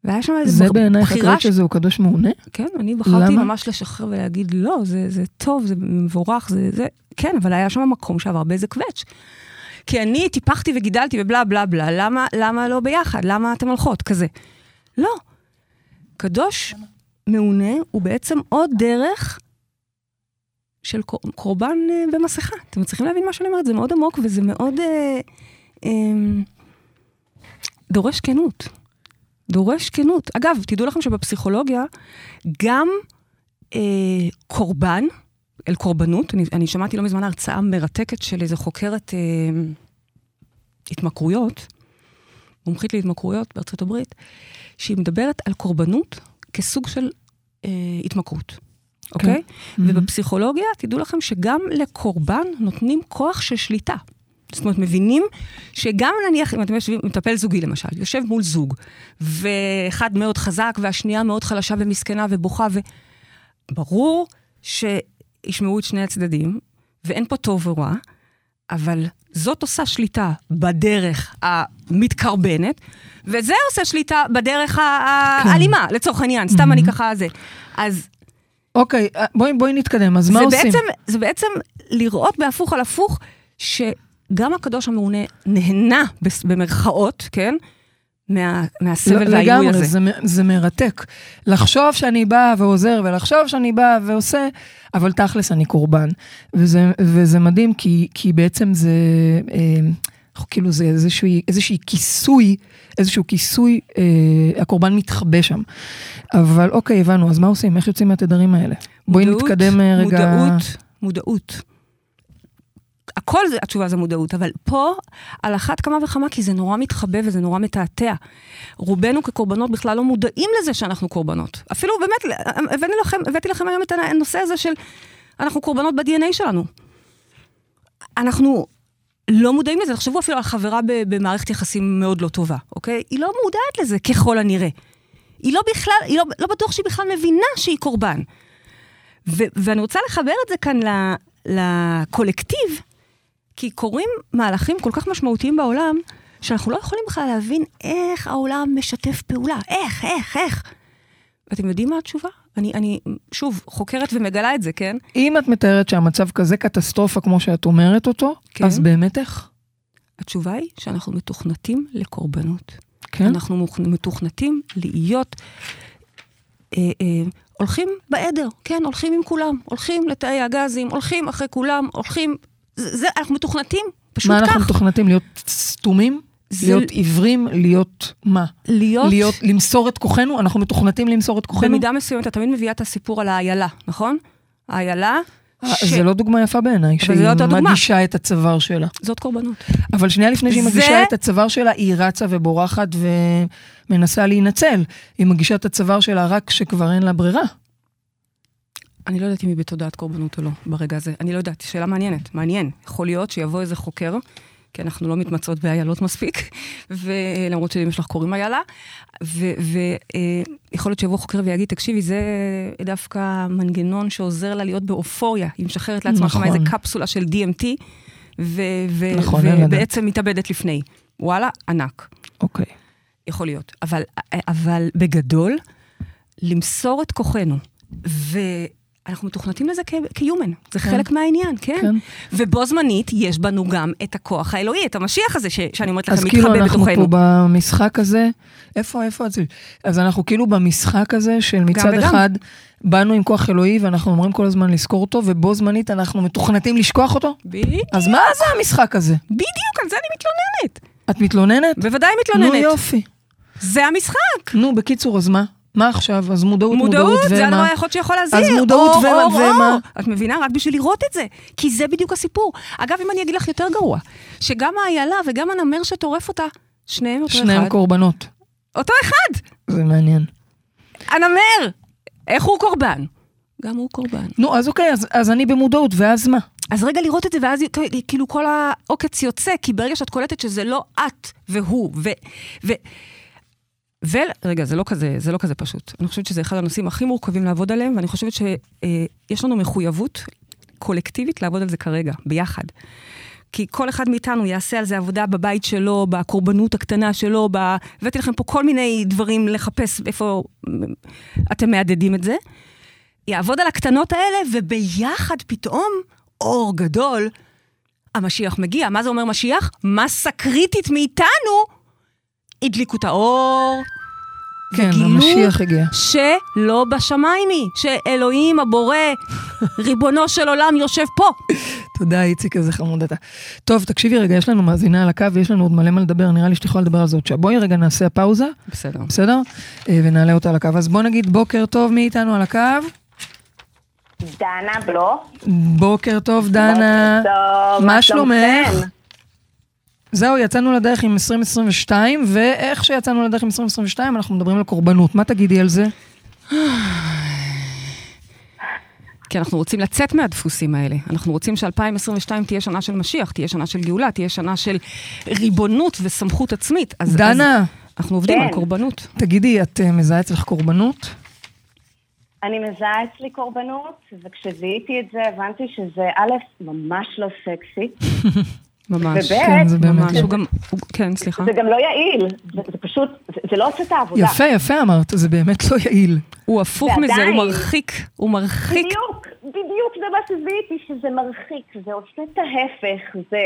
והיה שם איזה זה בח- בעינייך, בחירה ראית ש... שזהו קדוש מעונה? כן, אני בחרתי למה? ממש לשחרר ולהגיד, לא, זה, זה טוב, זה מבורך, זה, זה... כן, אבל היה שם מקום שעבר באיזה קווץ'. כי אני טיפחתי וגידלתי ובלה בלה בלה, למה, למה לא ביחד? למה אתן הולכות? כזה. לא. קדוש מעונה הוא בעצם עוד דרך של קור- קורבן אה, במסכה. אתם צריכים להבין מה שאני אומרת, זה מאוד עמוק וזה מאוד אה, אה, דורש כנות. דורש כנות. אגב, תדעו לכם שבפסיכולוגיה, גם אה, קורבן, אל קורבנות, אני, אני שמעתי לא מזמן הרצאה מרתקת של איזו חוקרת אה, התמכרויות, מומחית להתמכרויות בארצות הברית, שהיא מדברת על קורבנות כסוג של אה, התמכרות, אוקיי? Mhm. ובפסיכולוגיה, תדעו לכם שגם לקורבן נותנים כוח של שליטה. זאת אומרת, מבינים שגם נניח, אם אתם יושבים, מטפל זוגי למשל, יושב מול זוג, ואחד מאוד חזק והשנייה מאוד חלשה ומסכנה ובוכה, וברור שישמעו את שני הצדדים, ואין פה טוב ורע, אבל זאת עושה שליטה בדרך המתקרבנת, וזה עושה שליטה בדרך כן. האלימה, לצורך העניין, סתם Mhm. אני ככה זה. אז אוקיי, אה, בואי בואי נתקדם, אז מה זה עושים? בעצם, זה בעצם לראות בהפוך על הפוך, שגם הקדוש המעונה נהנה, במרכאות, כן? מה, מהסבל לא, והעילוי לגמרי, הזה. זה, זה מרתק. לחשוב שאני באה ועוזר, ולחשוב שאני באה ועושה, אבל תכלס אני קורבן. וזה, וזה מדהים, כי, כי בעצם זה, אה, כאילו זה איזשהו, איזשהו כיסוי, איזשהו כיסוי, אה, הקורבן מתחבא שם. אבל אוקיי, הבנו, אז מה עושים? איך יוצאים מהתדרים האלה? בואי מודעות, נתקדם אה, רגע. מודעות, מודעות. הכל זה, התשובה זה מודעות, אבל פה על אחת כמה וכמה, כי זה נורא מתחבא וזה נורא מתעתע. רובנו כקורבנות בכלל לא מודעים לזה שאנחנו קורבנות. אפילו באמת, הבאתי לכם, הבאתי לכם היום את הנושא הזה של אנחנו קורבנות ב-DNA שלנו. אנחנו לא מודעים לזה, תחשבו אפילו על חברה במערכת יחסים מאוד לא טובה, אוקיי? היא לא מודעת לזה ככל הנראה. היא לא בכלל, היא לא, לא בטוח שהיא בכלל מבינה שהיא קורבן. ו- ואני רוצה לחבר את זה כאן ל- לקולקטיב, כי קורים מהלכים כל כך משמעותיים בעולם, שאנחנו לא יכולים בכלל להבין איך העולם משתף פעולה. איך, איך, איך. ואתם יודעים מה התשובה? אני, אני, שוב, חוקרת ומגלה את זה, כן? אם את מתארת שהמצב כזה קטסטרופה כמו שאת אומרת אותו, כן. אז באמת איך? התשובה היא שאנחנו מתוכנתים לקורבנות. כן? אנחנו מתוכנתים להיות, אה, אה, הולכים בעדר, כן, הולכים עם כולם, הולכים לתאי הגזים, הולכים אחרי כולם, הולכים, זה, זה אנחנו מתוכנתים, פשוט מה כך. אנחנו מתוכנתים? להיות סתומים? זה להיות עיוורים? להיות מה? להיות, להיות, למסור את כוחנו? אנחנו מתוכנתים למסור את כוחנו? במידה מסוימת, אתה תמיד מביאה את הסיפור על האיילה, נכון? האיילה, אה, ש- זה לא דוגמה יפה בעיניי, שהיא לא אותה דוגמה. מגישה את הצוואר שלה. זאת קורבנות. אבל שנייה לפני שהיא זה- מגישה את הצוואר שלה, היא רצה ובורחת ומנסה להינצל. היא מגישה את הצוואר שלה רק כשכבר אין לה ברירה. אני לא יודעת אם היא בתודעת קורבנות או לא ברגע הזה. אני לא יודעת, שאלה מעניינת, מעניין. יכול להיות שיבוא איזה חוקר, כי אנחנו לא מתמצאות באיילות מספיק, ולמרות שאמא שלך קוראים איילה, ויכול להיות שיבוא חוקר ויגיד, תקשיבי, זה דווקא מנגנון שעוזר לה להיות באופוריה. היא משחררת לעצמה נכון. איזה קפסולה של DMT, ו- ו- נכון. ובעצם מתאבדת לפני. וואלה, ענק. אוקיי. יכול להיות. אבל, אבל בגדול, למסור את כוחנו, ואנחנו מתוכנתים לזה כיומן, זה כן. חלק מהעניין, כן? כן. ובו זמנית, יש בנו גם את הכוח האלוהי, את המשיח הזה, ש- שאני אומרת אז לכם, כאילו מתחבא אנחנו בתוכנו. פה במשחק הזה, איפה, איפה את זה? אז אנחנו כאילו במשחק הזה של מצד. אחד, באנו עם כוח אלוהי ואנחנו אומרים כל הזמן לזכור אותו, ובו זמנית אנחנו מתוכנתים לשכוח אותו? בדיוק, אז מה זה המשחק הזה? בדיוק, על זה אני מתלוננת. את מתלוננת? בוודאי נו מתלוננת. יופי. זה המשחק. נו, בקיצור, אז מה? מה עכשיו? אז מודעות, מודעות, מודעות, זה הדבר ומה? היחיד שיכול להזהיר. אז מודעות אור, ומה- אור, ומה? אור. את מבינה? רק בשביל לראות את זה. כי זה בדיוק הסיפור. אגב, אם אני אגיד לך יותר גרוע, שגם האיילה וגם הנמר שטורף אותה, שניהם אותו שניהם אחד. קורבנות. אותו אחד. זה מעניין. הנמר! איך הוא קורבן? גם הוא קורבן. נו, אז אוקיי, אז, אז אני במודעות, ואז מה? אז רגע לראות את זה, ואז כאילו כל העוקץ יוצא, כי ברגע שאת קולטת שזה לא את והוא, ו... ו... ו... רגע, זה לא, כזה, זה לא כזה פשוט. אני חושבת שזה אחד הנושאים הכי מורכבים לעבוד עליהם, ואני חושבת שיש לנו מחויבות קולקטיבית לעבוד על זה כרגע, ביחד. כי כל אחד מאיתנו יעשה על זה עבודה בבית שלו, בקורבנות הקטנה שלו, ב... הבאתי לכם פה כל מיני דברים לחפש איפה אתם מהדהדים את זה. יעבוד על הקטנות האלה, וביחד פתאום, אור גדול, המשיח מגיע. מה זה אומר משיח? מסה קריטית מאיתנו הדליקו את האור. כן, וגילו המשיח הגיע. שלא בשמיים היא, שאלוהים הבורא, ריבונו של עולם, יושב פה. תודה, איציק, איזה חמוד אתה. טוב, תקשיבי רגע, יש לנו מאזינה על הקו ויש לנו עוד מלא מה לדבר, נראה לי שאת יכולה לדבר על זה עוד שעה. בואי רגע נעשה פאוזה, בסדר. בסדר? אה, ונעלה אותה על הקו. אז בוא נגיד בוקר טוב, מי איתנו על הקו? דנה בלוך. בוקר טוב, דנה. בוקר טוב, מה מה שלומך? זהו, יצאנו לדרך עם 2022, ואיך שיצאנו לדרך עם 2022, אנחנו מדברים על קורבנות. מה תגידי על זה? כי אנחנו רוצים לצאת מהדפוסים האלה. אנחנו רוצים ש-2022 תהיה שנה של משיח, תהיה שנה של גאולה, תהיה שנה של ריבונות וסמכות עצמית. אז, דנה, אז אנחנו עובדים כן. על קורבנות. תגידי, את אה, מזהה אצלך קורבנות? אני מזהה אצלי קורבנות, וכשזיהיתי את זה הבנתי שזה א', ממש לא סקסי, ממש. וב', כן, זה באמת ממש. הוא גם, הוא, כן, סליחה. זה גם לא יעיל, זה, זה פשוט, זה, זה לא עושה את העבודה. יפה, יפה אמרת, זה באמת לא יעיל. הוא הפוך מזה, ועדיין- הוא מרחיק, הוא מרחיק. בדיוק, בדיוק זה מה שזיהיתי, שזה מרחיק, זה עושה את ההפך, זה,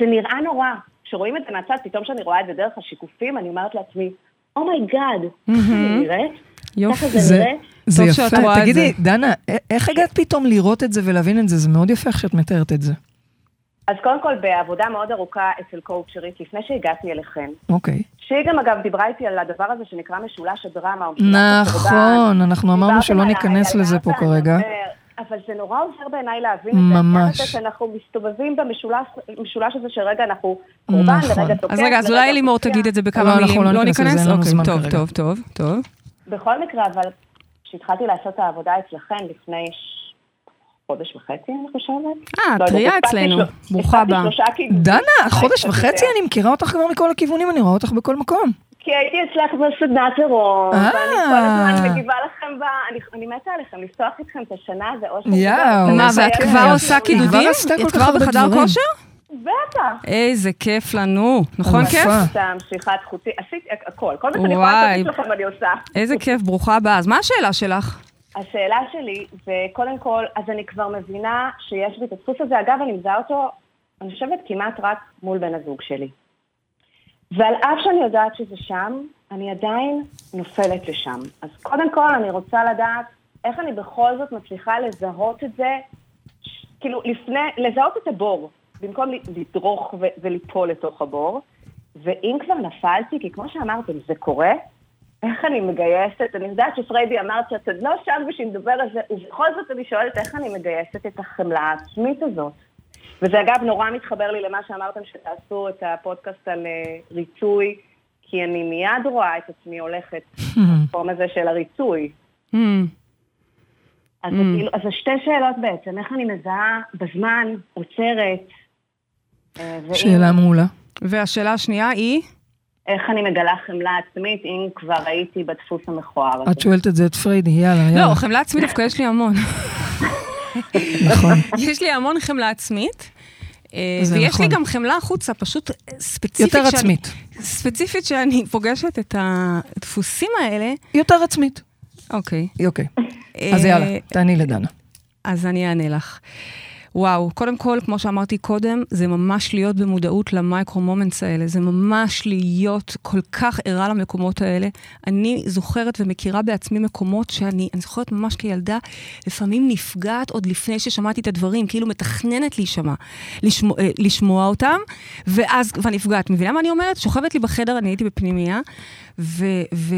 זה נראה נורא. כשרואים את זה מהצד, פתאום כשאני רואה את זה דרך השיקופים, אני אומרת לעצמי, oh my god, ככה זה נראית? יופי. ככה זה זה, נראה? זה יפה. תגידי. דנה, איך הגעת פתאום לראות את זה ולהבין את זה? זה מאוד יפה איך שאת מתארת את זה. אז קודם כל, בעבודה מאוד ארוכה אצל קואוצ'רית, לפני שהגעתי אליכן, אוקיי. שהיא גם אגב דיברה איתי על הדבר הזה שנקרא משולש הדרמה. נכון, אנחנו אמרנו שלא ניכנס לזה פה כרגע. אבל זה נורא עוזר בעיניי להבין את זה. ממש. שאנחנו מסתובבים במשולש הזה שרגע אנחנו קורבן, נכון. לרגע תוקף, אז רגע, אז אולי לימור. תגיד את זה לא, בכמה אנחנו מילים. לא ניכנס לזה, אוקיי, טוב. טוב, טוב, טוב. בכל מקרה, אבל כשהתחלתי לעשות את העבודה אצלכם לפני חודש וחצי, אני חושבת. אה, לא טריה הספקתי אצלנו. ברוכה הבאה. דנה, חודש וחצי. אני מכירה אותך כבר מכל הכיוונים, אני רואה אותך בכל מקום. כי הייתי אצלך בסדנת עירום, אה. ואני כל הזמן מגיבה לכם ב... אני, אני מתה עליכם, לפתוח איתכם את השנה הזה, או שזה... יאו, מה, ואת. כבר עושה קידודים? את כבר בחדר. כושר? בטח. איזה כיף לנו. נכון. כיף? את המשיכת חוטי, עשיתי הכל, כל מה שאני יכולה. לעשות לכם אני עושה. איזה כיף, ברוכה הבאה. אז מה השאלה שלך? השאלה שלי זה, קודם כל, אז אני כבר מבינה שיש לי את הדפוס הזה. אגב, אני מזהה אותו, אני חושבת, כמעט רק מול בן הזוג שלי. ועל אף שאני יודעת שזה שם, אני עדיין נופלת לשם. אז קודם כל, אני רוצה לדעת איך אני בכל זאת מצליחה לזהות את זה, כאילו, לפני, לזהות את הבור, במקום לדרוך וליפול לתוך הבור. ואם כבר נפלתי, כי כמו שאמרתם, זה קורה, איך אני מגייסת, אני יודעת שפריידי אמרת שאת עוד לא שם בשביל לדבר על זה, ובכל זאת אני שואלת איך אני מגייסת את החמלה העצמית הזאת. וזה אגב נורא מתחבר לי למה שאמרתם שתעשו את הפודקאסט על אה, ריצוי, כי אני מיד רואה את עצמי הולכת במקום הזה של הריצוי. Hmm, אז זה כאילו, אז זה שתי שאלות בעצם, איך אני מזהה בזמן, עוצרת, אה, שאלה מעולה. והשאלה השנייה היא? איך אני מגלה חמלה עצמית אם כבר הייתי בדפוס המכוער הזה. את שואלת את זה את פריידי, יאללה, יאללה. לא, חמלה עצמית דווקא יש לי המון. נכון. יש לי המון חמלה עצמית. אה, ויש נכון. לי גם חמלה החוצה, פשוט ספציפית. יותר שאני- עצמית. ספציפית שאני פוגשת את הדפוסים האלה. יותר עצמית. אוקיי. אוקיי. אז אה, יאללה, תעני לדנה. אז אני אענה לך. וואו, קודם כל, כמו שאמרתי קודם, זה ממש להיות במודעות ל micro-moments האלה. זה ממש להיות כל כך ערה למקומות האלה. אני זוכרת ומכירה בעצמי מקומות שאני, אני זוכרת ממש כילדה, לפעמים נפגעת עוד לפני ששמעתי את הדברים, כאילו מתכננת להישמע, לשמוע, אה, לשמוע אותם, ואז כבר נפגעת. מבינה מה אני אומרת? שוכבת לי בחדר, אני הייתי בפנימייה, ו... ו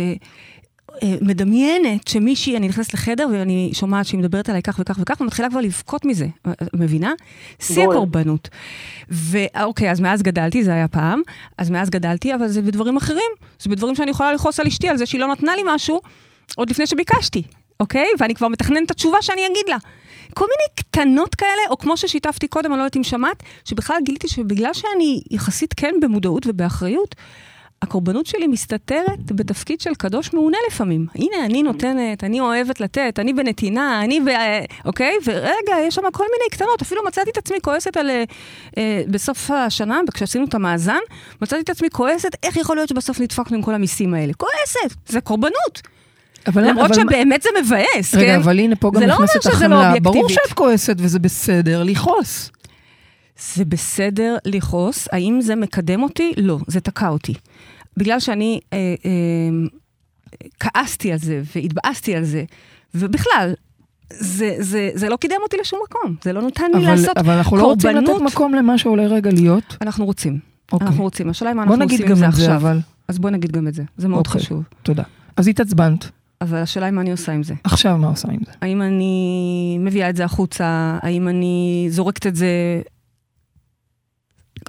מדמיינת שמישהי, אני נכנסת לחדר ואני שומעת שהיא מדברת עליי כך וכך וכך, ומתחילה כבר לבכות מזה, אה, מבינה? שיא. הקורבנות. ואוקיי, אז מאז גדלתי, זה היה פעם, אז מאז גדלתי, אבל זה בדברים אחרים. זה בדברים שאני יכולה לכעוס על אשתי על זה שהיא לא נתנה לי משהו עוד לפני שביקשתי, אוקיי? ואני כבר מתכננת את התשובה שאני אגיד לה. כל מיני קטנות כאלה, או כמו ששיתפתי קודם, אני לא יודעת אם שמעת, שבכלל גיליתי שבגלל שאני יחסית כן במודעות ובאחריות, הקורבנות שלי מסתתרת בתפקיד של קדוש מעונה לפעמים. הנה, אני נותנת, אני אוהבת לתת, אני בנתינה, אני ב... אוקיי? ורגע, יש שם כל מיני קטנות. אפילו מצאתי את עצמי כועסת על... אה, אה בסוף השנה, כשעשינו את המאזן, מצאתי את עצמי כועסת, איך יכול להיות שבסוף נדפקנו עם כל המיסים האלה? כועסת, זה קורבנות. אבל, למרות אבל, שבאמת זה מבאס, רגע, כן? רגע, אבל הנה פה גם לא נכנסת החמלה. לא ברור שאת כועסת וזה בסדר לכעוס. זה בסדר לכעוס, האם זה מקדם אותי? לא, זה תקע אותי. בגלל שאני אה, אה, כעסתי על זה והתבאסתי על זה, ובכלל, זה, זה, זה לא קידם אותי לשום מקום, זה לא נתן לי לעשות אבל אנחנו קורבנות. לא רוצים לתת מקום למה שעולה רגע להיות? אנחנו רוצים. אוקיי. אנחנו רוצים. השאלה היא מה אנחנו עושים עם זה עכשיו. אבל... אז בוא נגיד גם את זה, זה מאוד אוקיי. חשוב. תודה. אז התעצבנת. אבל השאלה היא מה אני עושה עם זה. עכשיו מה עושה עם זה? האם אני מביאה את זה החוצה? האם אני זורקת את זה...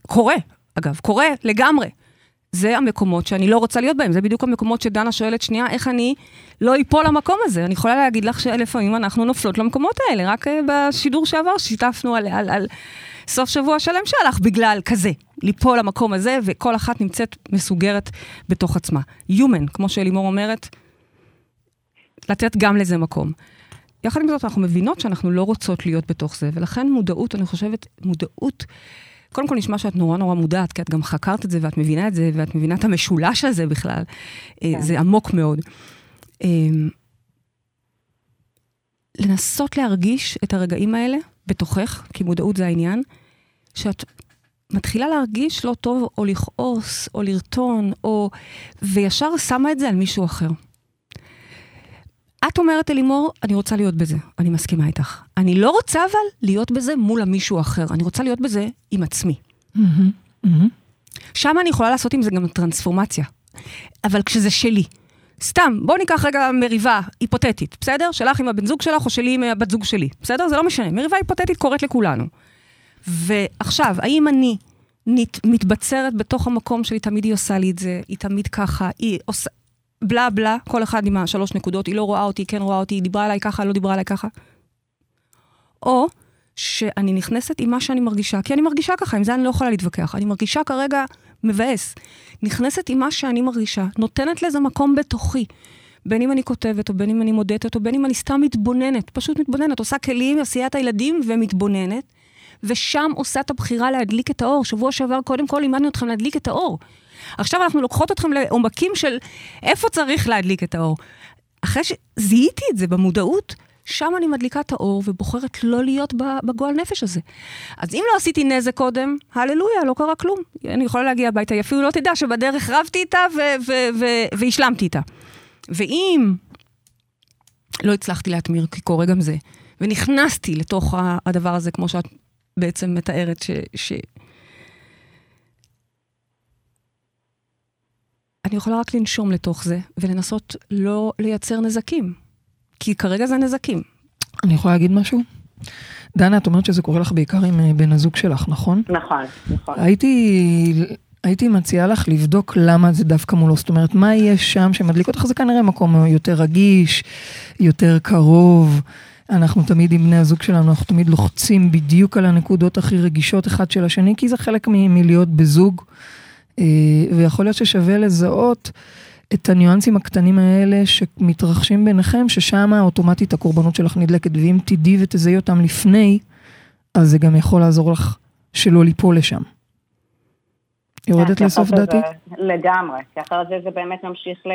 קורה, אגב, קורה לגמרי. זה המקומות שאני לא רוצה להיות בהם, זה בדיוק המקומות שדנה שואלת שנייה, איך אני לא איפול למקום הזה. אני יכולה להגיד לך שלפעמים אנחנו נופלות למקומות האלה, רק אה, בשידור שעבר שיתפנו על, על, על סוף שבוע שלם שהלך בגלל כזה, ליפול למקום הזה, וכל אחת נמצאת מסוגרת בתוך עצמה. Human, כמו שאלימור אומרת, לתת גם לזה מקום. יחד עם זאת, אנחנו מבינות שאנחנו לא רוצות להיות בתוך זה, ולכן מודעות, אני חושבת, מודעות, קודם כל נשמע שאת נורא נורא מודעת, כי את גם חקרת את זה, ואת מבינה את זה, ואת מבינה את המשולש הזה בכלל. אה, כן. זה עמוק מאוד. אמ, לנסות להרגיש את הרגעים האלה בתוכך, כי מודעות זה העניין, שאת מתחילה להרגיש לא טוב, או לכעוס, או לרטון, או... וישר שמה את זה על מישהו אחר. את אומרת, אלימור, אני רוצה להיות בזה. אני מסכימה איתך. אני לא רוצה אבל להיות בזה מול המישהו אחר. אני רוצה להיות בזה עם עצמי. שם אני יכולה לעשות עם זה גם טרנספורמציה. אבל כשזה שלי. סתם, בואו ניקח רגע מריבה היפותטית, בסדר? שלך עם הבן זוג שלך או שלי עם הבת זוג שלי, בסדר? זה לא משנה. מריבה היפותטית קורית לכולנו. ועכשיו, האם אני מתבצרת בתוך המקום שלי, תמיד היא עושה לי את זה, היא תמיד ככה, היא עושה... בלה בלה, כל אחד עם השלוש נקודות, היא לא רואה אותי, כן רואה אותי, היא דיברה עליי ככה, לא דיברה עליי ככה. או שאני נכנסת עם מה שאני מרגישה, כי אני מרגישה ככה, עם זה אני לא יכולה להתווכח. אני מרגישה כרגע מבאס. נכנסת עם מה שאני מרגישה, נותנת לזה מקום בתוכי. בין אם אני כותבת, או בין אם אני מודדת, או בין אם אני סתם מתבוננת, פשוט מתבוננת, עושה כלים, עשיית הילדים ומתבוננת, ושם עושה את הבחירה להדליק את האור. שבוע שעבר, קודם כל, לימדנו אתכם להדליק את האור. עכשיו אנחנו לוקחות אתכם לעומקים של איפה צריך להדליק את האור. אחרי שזיהיתי את זה במודעות, שם אני מדליקה את האור ובוחרת לא להיות בגועל נפש הזה. אז אם לא עשיתי נזק קודם, הללויה, לא קרה כלום. אני יכולה להגיע הביתה, היא אפילו לא תדע שבדרך רבתי איתה והשלמתי איתה. ואם לא הצלחתי להתמיר, כי קורה גם זה, ונכנסתי לתוך הדבר הזה, כמו שאת בעצם מתארת, ש, אני יכולה רק לנשום לתוך זה ולנסות לא לייצר נזקים, כי כרגע זה נזקים. אני יכולה להגיד משהו? דנה, את אומרת שזה קורה לך בעיקר עם אה, בן הזוג שלך, נכון? נכון, נכון. הייתי, הייתי מציעה לך לבדוק למה זה דווקא מולו, זאת אומרת, מה יש שם שמדליק אותך? זה כנראה מקום יותר רגיש, יותר קרוב. אנחנו תמיד עם בני הזוג שלנו, אנחנו תמיד לוחצים בדיוק על הנקודות הכי רגישות אחד של השני, כי זה חלק מלהיות בזוג. אה, ויכול להיות ששווה לזהות את הניואנסים הקטנים האלה שמתרחשים ביניכם, ששם אוטומטית הקורבנות שלך נדלקת, ואם תדעי ותזהי אותם לפני, אז זה גם יכול לעזור לך שלא ליפול לשם. יורדת כן, לסוף דעתי? לגמרי, כי אחרת זה, זה באמת ממשיך ל...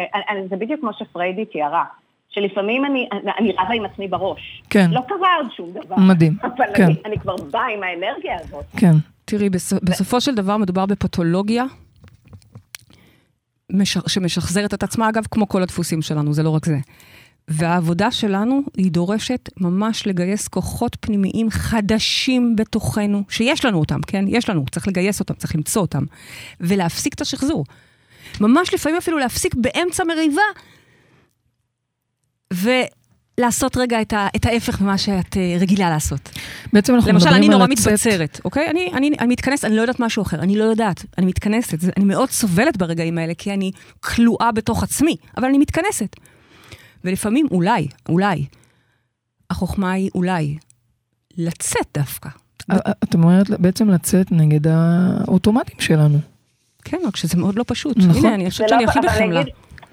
זה בדיוק כמו שפריידי תיארה. שלפעמים אני, אני רבה עם עצמי בראש. כן. לא קרה עוד שום דבר. מדהים, אבל כן. אני, אני כבר באה עם האנרגיה הזאת. כן. תראי, בסופו של דבר מדובר בפתולוגיה שמשחזרת את עצמה, אגב, כמו כל הדפוסים שלנו, זה לא רק זה. והעבודה שלנו, היא דורשת ממש לגייס כוחות פנימיים חדשים בתוכנו, שיש לנו אותם, כן? יש לנו, צריך לגייס אותם, צריך למצוא אותם, ולהפסיק את השחזור. ממש לפעמים אפילו להפסיק באמצע מריבה, ו... לעשות רגע את, ה, את ההפך ממה שאת uh, רגילה לעשות. בעצם אנחנו למשל, מדברים על לצאת... למשל, אני נורא מתבצרת, אוקיי? אני, אני, אני מתכנסת, אני לא יודעת משהו אחר, אני לא יודעת, אני מתכנסת. זה, אני מאוד סובלת ברגעים האלה, כי אני כלואה בתוך עצמי, אבל אני מתכנסת. ולפעמים, אולי, אולי, החוכמה היא אולי לצאת דווקא. את אומרת בעצם לצאת נגד האוטומטים שלנו. כן, רק שזה מאוד לא פשוט. נכון. הנה, אני חושבת שאני הכי בחמלה.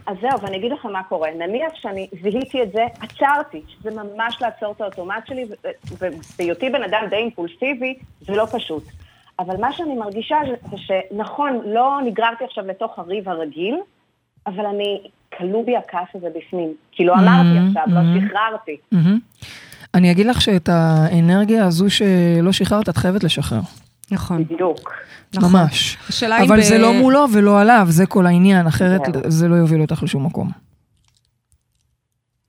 אז זהו, ואני אגיד לכם מה קורה. נניח שאני זיהיתי את זה, עצרתי, שזה ממש לעצור את האוטומט שלי, ובהיותי בן אדם די אימפולסיבי, זה לא פשוט. אבל מה שאני מרגישה זה, שנכון, לא נגררתי עכשיו לתוך הריב הרגיל, אבל אני, כלוא בי הכעס הזה בפנים. כי לא אמרתי Mhm, עכשיו, לא mhm. שחררתי. מהמם. אני אגיד לך שאת האנרגיה הזו שלא שחררת, את חייבת לשחרר. נכון. בדיוק. נכון. ממש. אבל ב- זה לא מולו ולא עליו, זה כל העניין, אחרת זהו. זה לא יוביל אותך לשום מקום.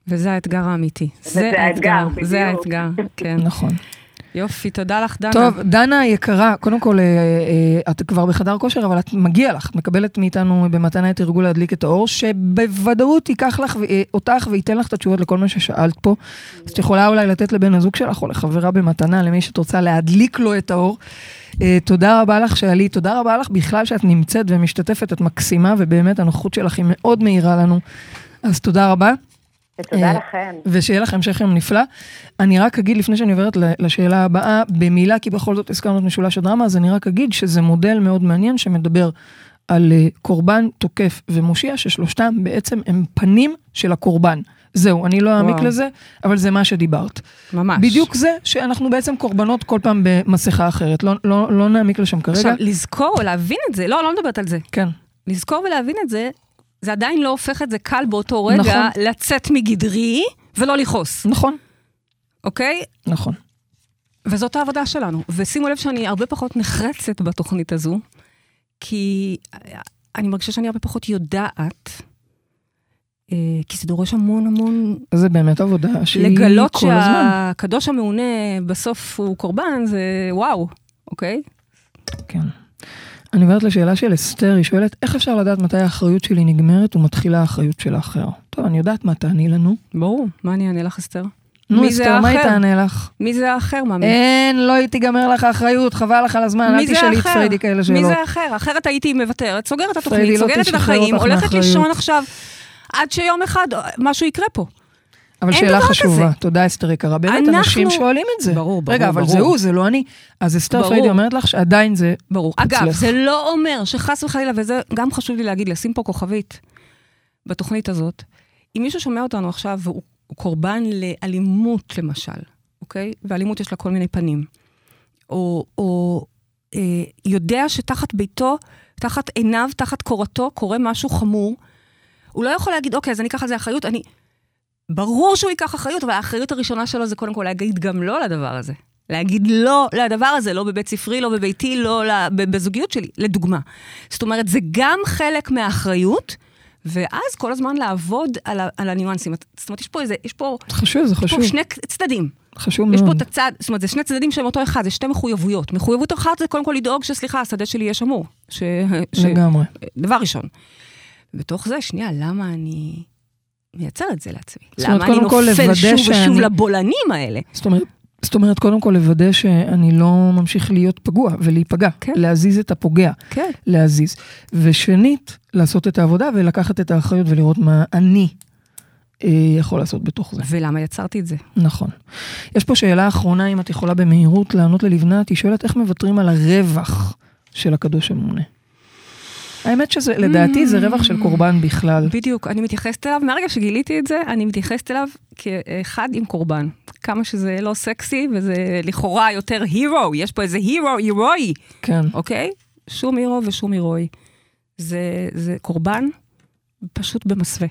וזה האתגר האמיתי. האתגר, זה בדיוק. האתגר, כן. נכון. יופי, תודה לך, דנה. טוב, דנה היקרה, קודם כל, אה, אה, את כבר בחדר כושר, אבל את מגיע לך, את מקבלת מאיתנו במתנה את ארגון להדליק את האור, שבוודאות ייקח לך אה, אותך וייתן לך את התשובות לכל מה ששאלת פה. אז את יכולה אולי לתת לבן הזוג שלך או לחברה במתנה, למי שאת רוצה להדליק לו את האור. אה, תודה רבה לך שעלית, תודה רבה לך בכלל שאת נמצאת ומשתתפת, את מקסימה, ובאמת הנוחות שלך היא מאוד מהירה לנו. אז תודה רבה. ותודה אה, לכם. ושיהיה לך המשך יום נפלא. אני רק אגיד, לפני שאני עוברת לשאלה הבאה, במילה, כי בכל זאת הזכרנו את משולש הדרמה, אז אני רק אגיד שזה מודל מאוד מעניין שמדבר על אה, קורבן, תוקף ומושיע, ששלושתם בעצם הם פנים של הקורבן. זהו, אני לא אעמיק וואו. לזה, אבל זה מה שדיברת. ממש. בדיוק זה שאנחנו בעצם קורבנות כל פעם במסכה אחרת. לא, לא, לא נעמיק לשם כרגע. עכשיו, לזכור, להבין את זה, לא, לא מדברת על זה. כן, לזכור ולהבין את זה, זה עדיין לא הופך את זה קל באותו רגע נכון. לצאת מגדרי ולא לכעוס, נכון, אוקיי? נכון. וזאת העבודה שלנו. ושימו לב שאני הרבה פחות נחרצת בתוכנית הזו, כי אני מרגישה שאני הרבה פחות יודעת, אה, כי זה דורש המון המון... זה באמת עבודה שהיא לגלות כל הזמן. שהקדוש המעונה בסוף הוא קורבן, זה וואו, אוקיי? כן. אני עוברת לשאלה של אסתר, היא שואלת, איך אפשר לדעת מתי האחריות שלי נגמרת ומתחילה האחריות של האחר? טוב, אני יודעת מה תעני לנו. ברור. מה אני אענה לך, אסתר? נו, מי אסתר, מה היא? תענה לך? מי זה האחר, מאמי? אין, לא היא תיגמר לך האחריות, חבל לך על הזמן, מי אל תשאלי את? פריידי כאלה מי שאלות. זה האחר? אחרת הייתי מוותרת, סוגרת את התוכנית, לא סוגרת את החיים, הולכת. לישון עכשיו, עד שיום אחד משהו יקרה פה. אבל שאלה חשובה, כזה. תודה אסתר יקרה, באמת אנחנו- אנשים שואלים את זה. ברור, ברור, רגע, אבל ברור. זה הוא, זה לא אני. אז אסתר. פריידי אומרת לך שעדיין זה, ברור. אגב, אצלך. זה לא אומר שחס וחלילה, וזה גם חשוב לי להגיד, לשים פה כוכבית בתוכנית הזאת, אם מישהו שומע אותנו עכשיו והוא הוא קורבן לאלימות למשל, אוקיי? ואלימות יש לה כל מיני פנים. או, או אה, יודע שתחת ביתו, תחת עיניו, תחת קורתו, קורה משהו חמור, הוא לא יכול להגיד, אוקיי, אז אני אקח על זה אחריות, אני... ברור שהוא ייקח אחריות, אבל האחריות הראשונה שלו זה קודם כל להגיד גם לא לדבר הזה. להגיד לא לדבר הזה, לא בבית ספרי, לא בביתי, לא בזוגיות שלי, לדוגמה. זאת אומרת, זה גם חלק מהאחריות, ואז כל הזמן לעבוד על, ה- על הניואנסים. זאת אומרת, יש פה איזה, יש פה, חשוב, זה יש חשוב, פה שני צדדים. חשוב יש פה מאוד. את הצד, זאת אומרת, זה שני צדדים שהם אותו אחד, זה שתי מחויבויות. מחויבות אחת זה קודם כל לדאוג שסליחה, השדה שלי יהיה שמור. ש... ש... לגמרי. דבר ראשון. בתוך זה, שנייה, למה אני מייצר את זה לעצמי? למה אני נופל שוב ושוב שאני- לבולענים האלה? זאת אומרת, זאת אומרת, קודם כל לוודא שאני לא ממשיך להיות פגוע ולהיפגע. כן. להזיז את הפוגע, כן. להזיז. ושנית, לעשות את העבודה ולקחת את האחריות ולראות מה אני אה, יכול לעשות בתוך זה. ולמה יצרתי את זה? נכון. יש פה שאלה אחרונה, אם את יכולה במהירות לענות ללבנת, היא שואלת איך מוותרים על הרווח של הקדוש הממונה. האמת שזה, לדעתי, זה רווח של קורבן בכלל. בדיוק, אני מתייחסת אליו, מהרגע שגיליתי את זה, אני מתייחסת אליו כאחד עם קורבן. כמה שזה לא סקסי, וזה לכאורה יותר הירו, יש פה איזה הירו, הירואי, כן. אוקיי? שום הירו ושום הירואי. זה, זה קורבן פשוט במסווה.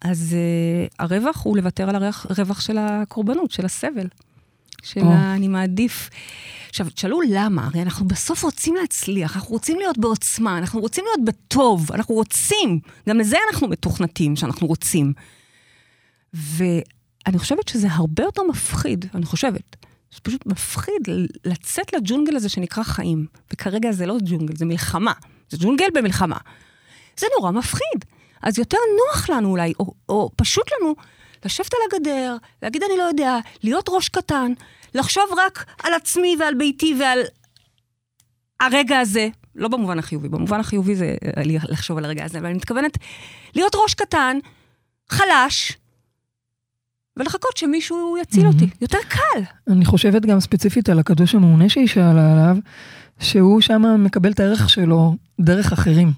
אז uh, הרווח הוא לוותר על הרווח, הרווח של הקורבנות, של הסבל. של או. אני מעדיף... עכשיו, תשאלו למה, הרי אנחנו בסוף רוצים להצליח, אנחנו רוצים להיות בעוצמה, אנחנו רוצים להיות בטוב, אנחנו רוצים, גם לזה אנחנו מתוכנתים, שאנחנו רוצים. ואני חושבת שזה הרבה יותר מפחיד, אני חושבת. זה פשוט מפחיד לצאת לג'ונגל הזה שנקרא חיים. וכרגע זה לא ג'ונגל, זה מלחמה. זה ג'ונגל במלחמה. זה נורא מפחיד. אז יותר נוח לנו אולי, או, או פשוט לנו, לשבת על הגדר, להגיד אני לא יודע, להיות ראש קטן, לחשוב רק על עצמי ועל ביתי ועל הרגע הזה. לא במובן החיובי, במובן החיובי זה אה, לחשוב על הרגע הזה, אבל אני מתכוונת להיות ראש קטן, חלש, ולחכות שמישהו יציל אותי. יותר קל. אני חושבת גם ספציפית על הקדוש המעונה שהיא שאלה עליו, שהוא שם מקבל את הערך שלו דרך אחרים.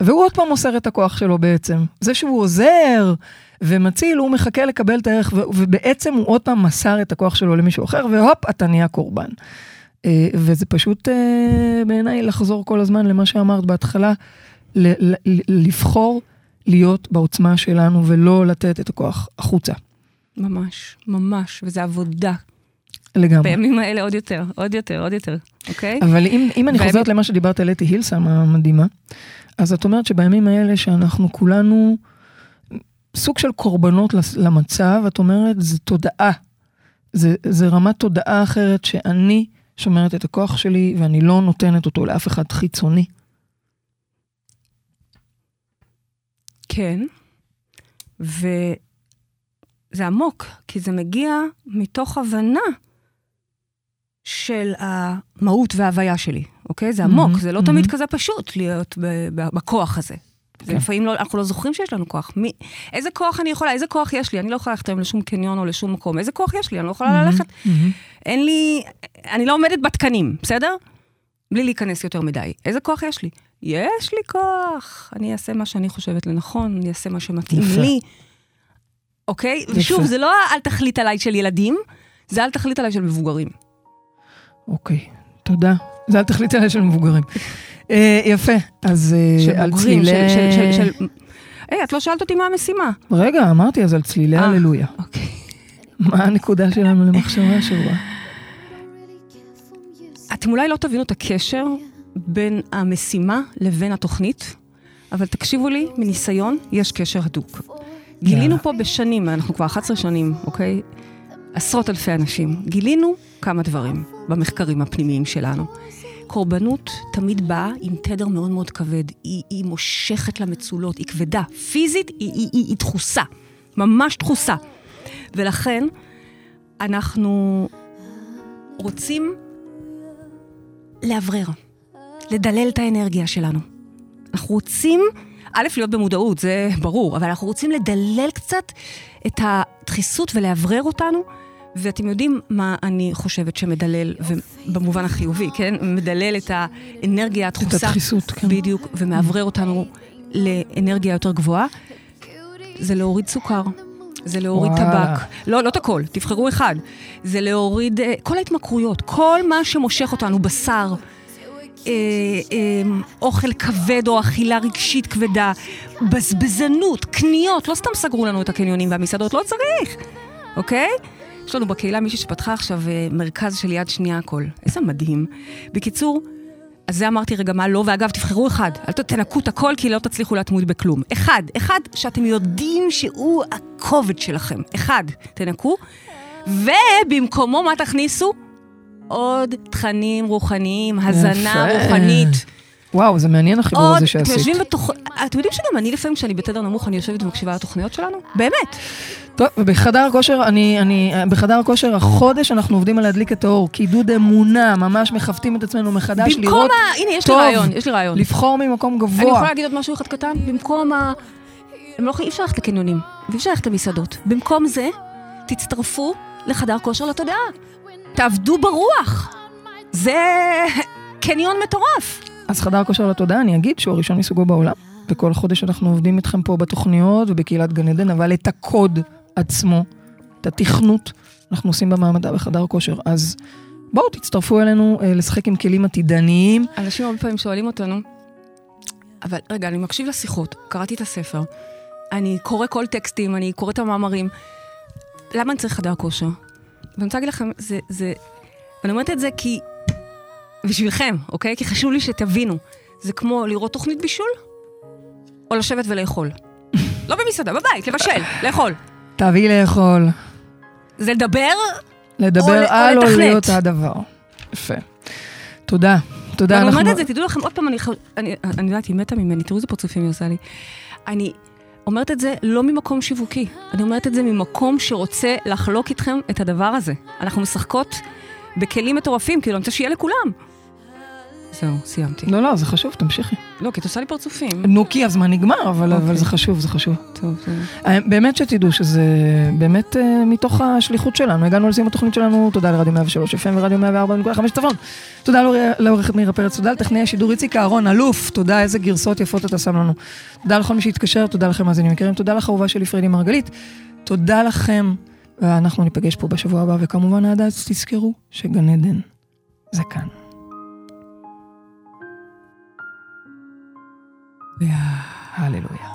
והוא עוד פעם מוסר את הכוח שלו בעצם. זה שהוא עוזר ומציל, הוא מחכה לקבל את הערך, ובעצם הוא עוד פעם מסר את הכוח שלו למישהו אחר, והופ, אתה נהיה קורבן. אה, וזה פשוט אה, בעיניי לחזור כל הזמן למה שאמרת בהתחלה, לבחור להיות בעוצמה שלנו ולא לתת את הכוח החוצה. ממש, ממש, וזו עבודה. לגמרי. בימים האלה עוד יותר, עוד יותר, עוד יותר, אוקיי? אבל אם, אם אני חוזרת למה שדיברת על אתי הילסם המדהימה, אז את אומרת שבימים האלה שאנחנו כולנו סוג של קורבנות למצב, את אומרת, זה תודעה. זה, זה רמת תודעה אחרת שאני שומרת את הכוח שלי ואני לא נותנת אותו לאף אחד חיצוני. כן, וזה עמוק, כי זה מגיע מתוך הבנה של המהות וההוויה שלי, אוקיי? זה עמוק, מהמם, זה לא מהמם. תמיד כזה פשוט להיות בכוח הזה. זה כן. לפעמים לא, אנחנו לא זוכרים שיש לנו כוח. מי, איזה כוח אני יכולה, איזה כוח יש לי? אני לא יכולה ללכת היום לשום קניון או לשום מקום. איזה כוח יש לי? אני לא יכולה ללכת. אין לי, אני לא עומדת בתקנים, בסדר? בלי להיכנס יותר מדי. איזה כוח יש לי? יש לי כוח. אני אעשה מה שאני חושבת לנכון, אני אעשה מה שמתאים יפה. לי. אוקיי? ושוב, זה לא אל תחליט עליי של ילדים, זה אל תחליט עליי של מבוגרים. אוקיי, תודה. זה אל תחליטי עליה של מבוגרים. אה, יפה, אז אה, על צלילי... היי, את לא שאלת אותי מה המשימה. רגע, אמרתי, אז על צלילי אה. הללויה. אוקיי. מה הנקודה שלנו למחשבה השבוע? אתם אולי לא תבינו את הקשר בין המשימה לבין התוכנית, אבל תקשיבו לי, מניסיון, יש קשר הדוק. גילינו פה בשנים, אנחנו כבר 11 שנים, אוקיי? עשרות אלפי אנשים. גילינו כמה דברים במחקרים הפנימיים שלנו. קורבנות תמיד באה עם תדר מאוד מאוד כבד. היא, היא מושכת למצולות, היא כבדה. פיזית היא, היא, היא, היא דחוסה, ממש דחוסה. ולכן אנחנו רוצים לאוורר, לדלל את האנרגיה שלנו. אנחנו רוצים, א', להיות במודעות, זה ברור, אבל אנחנו רוצים לדלל קצת את הדחיסות ולאוורר אותנו. ואתם יודעים מה אני חושבת שמדלל, במובן החיובי, כן? מדלל את האנרגיה הדחוסה. את הדחיסות, כן. בדיוק, ומאוורר אותנו לאנרגיה יותר גבוהה. זה להוריד סוכר, זה להוריד וואלה. טבק. לא, לא את הכל, תבחרו אחד. זה להוריד אה, כל ההתמכרויות, כל מה שמושך אותנו, בשר, אה, אה, אוכל כבד או אכילה רגשית כבדה, בזבזנות, קניות, לא סתם סגרו לנו את הקניונים והמסעדות, לא צריך, אוקיי? יש לנו בקהילה מישהי שפתחה עכשיו אה, מרכז של יד שנייה הכל. איזה מדהים. בקיצור, אז זה אמרתי רגע מה לא, ואגב, תבחרו אחד. אל תנקו את הכל, כי לא תצליחו להתמוד בכלום. אחד, אחד שאתם יודעים שהוא הכובד שלכם. אחד, תנקו. ובמקומו מה תכניסו? עוד תכנים רוחניים, הזנה יפה. רוחנית. וואו, זה מעניין החיבור עוד, הזה שעשית. יושבים בתוך... אתם יודעים שגם אני לפעמים, כשאני בתדר נמוך, אני יושבת ומקשיבה לתוכניות שלנו? באמת. טוב, ובחדר הכושר, אני, אני, בחדר הכושר החודש אנחנו עובדים על להדליק את האור, קידוד אמונה, ממש מכבדים את עצמנו מחדש, במקום לראות, ה... הנה, יש לי טוב. רעיון, יש לי רעיון. לבחור ממקום אני גבוה. יכולה להגיד עוד משהו אחד קטן? במקום ה... הם לא יכולים, אי אפשר ללכת לקניונים, ואי אפשר ללכת למסעדות. במקום זה, תצטרפו לחדר כושר לתודעה. תעבדו ברוח. זה קניון מטורף. אז חדר כושר לתודעה, אני אגיד שהוא הראשון מסוגו בעולם. וכל חודש אנחנו עובדים איתכם פה בתוכניות ובקהילת גן עדן, אבל את הקוד עצמו, את התכנות, אנחנו עושים במעמדה בחדר כושר. אז בואו תצטרפו אלינו אה, לשחק עם כלים עתידניים. אנשים הרבה פעמים שואלים אותנו, אבל רגע, אני מקשיב לשיחות, קראתי את הספר, אני קורא כל טקסטים, אני קורא את המאמרים, למה אני צריך חדר כושר? ואני רוצה להגיד לכם, זה, זה, ואני אומרת את זה כי, בשבילכם, אוקיי? כי חשוב לי שתבינו, זה כמו לראות תוכנית בישול, או לשבת ולאכול. לא במסעדה, בבית, לבשל, לאכול. תביאי לאכול, זה לדבר, לדבר או על או. להיות הדבר. יפה. תודה. תודה. ואני אומרת אנחנו- את זה, תדעו לכם, עוד פעם, אני, אני, אני יודעת, היא מתה ממני, תראו איזה פרצופים היא עושה לי. אני אומרת את זה לא ממקום שיווקי, אני אומרת את זה ממקום שרוצה לחלוק איתכם את הדבר הזה. אנחנו משחקות בכלים מטורפים, כאילו, אני רוצה שיהיה לכולם. זהו, סיימתי. לא, לא, זה חשוב, תמשיכי. לא, כי את עושה לי פרצופים. נו, כי הזמן נגמר, אבל אבל אוקיי. זה חשוב, זה חשוב. טוב, זה... אה, באמת שתדעו שזה באמת אה, מתוך השליחות שלנו. הגענו לסיום התוכנית שלנו, תודה לרדיו 103 FM ורדיו 104.5 צפון. תודה לעור- לעורכת מירה פרץ, תודה לטכנאי השידור איציק אהרון, אלוף, תודה איזה גרסאות יפות אתה שם לנו. תודה לכל מי שהתקשר, תודה לכם מאזינים יקרים, תודה לך אהובה שלי פריידי מרגלית, תודה לכם, ואנחנו ניפגש פה בשבוע הבא, וכמובן עד אז תזכרו שגן עדן זה כאן. הללויה.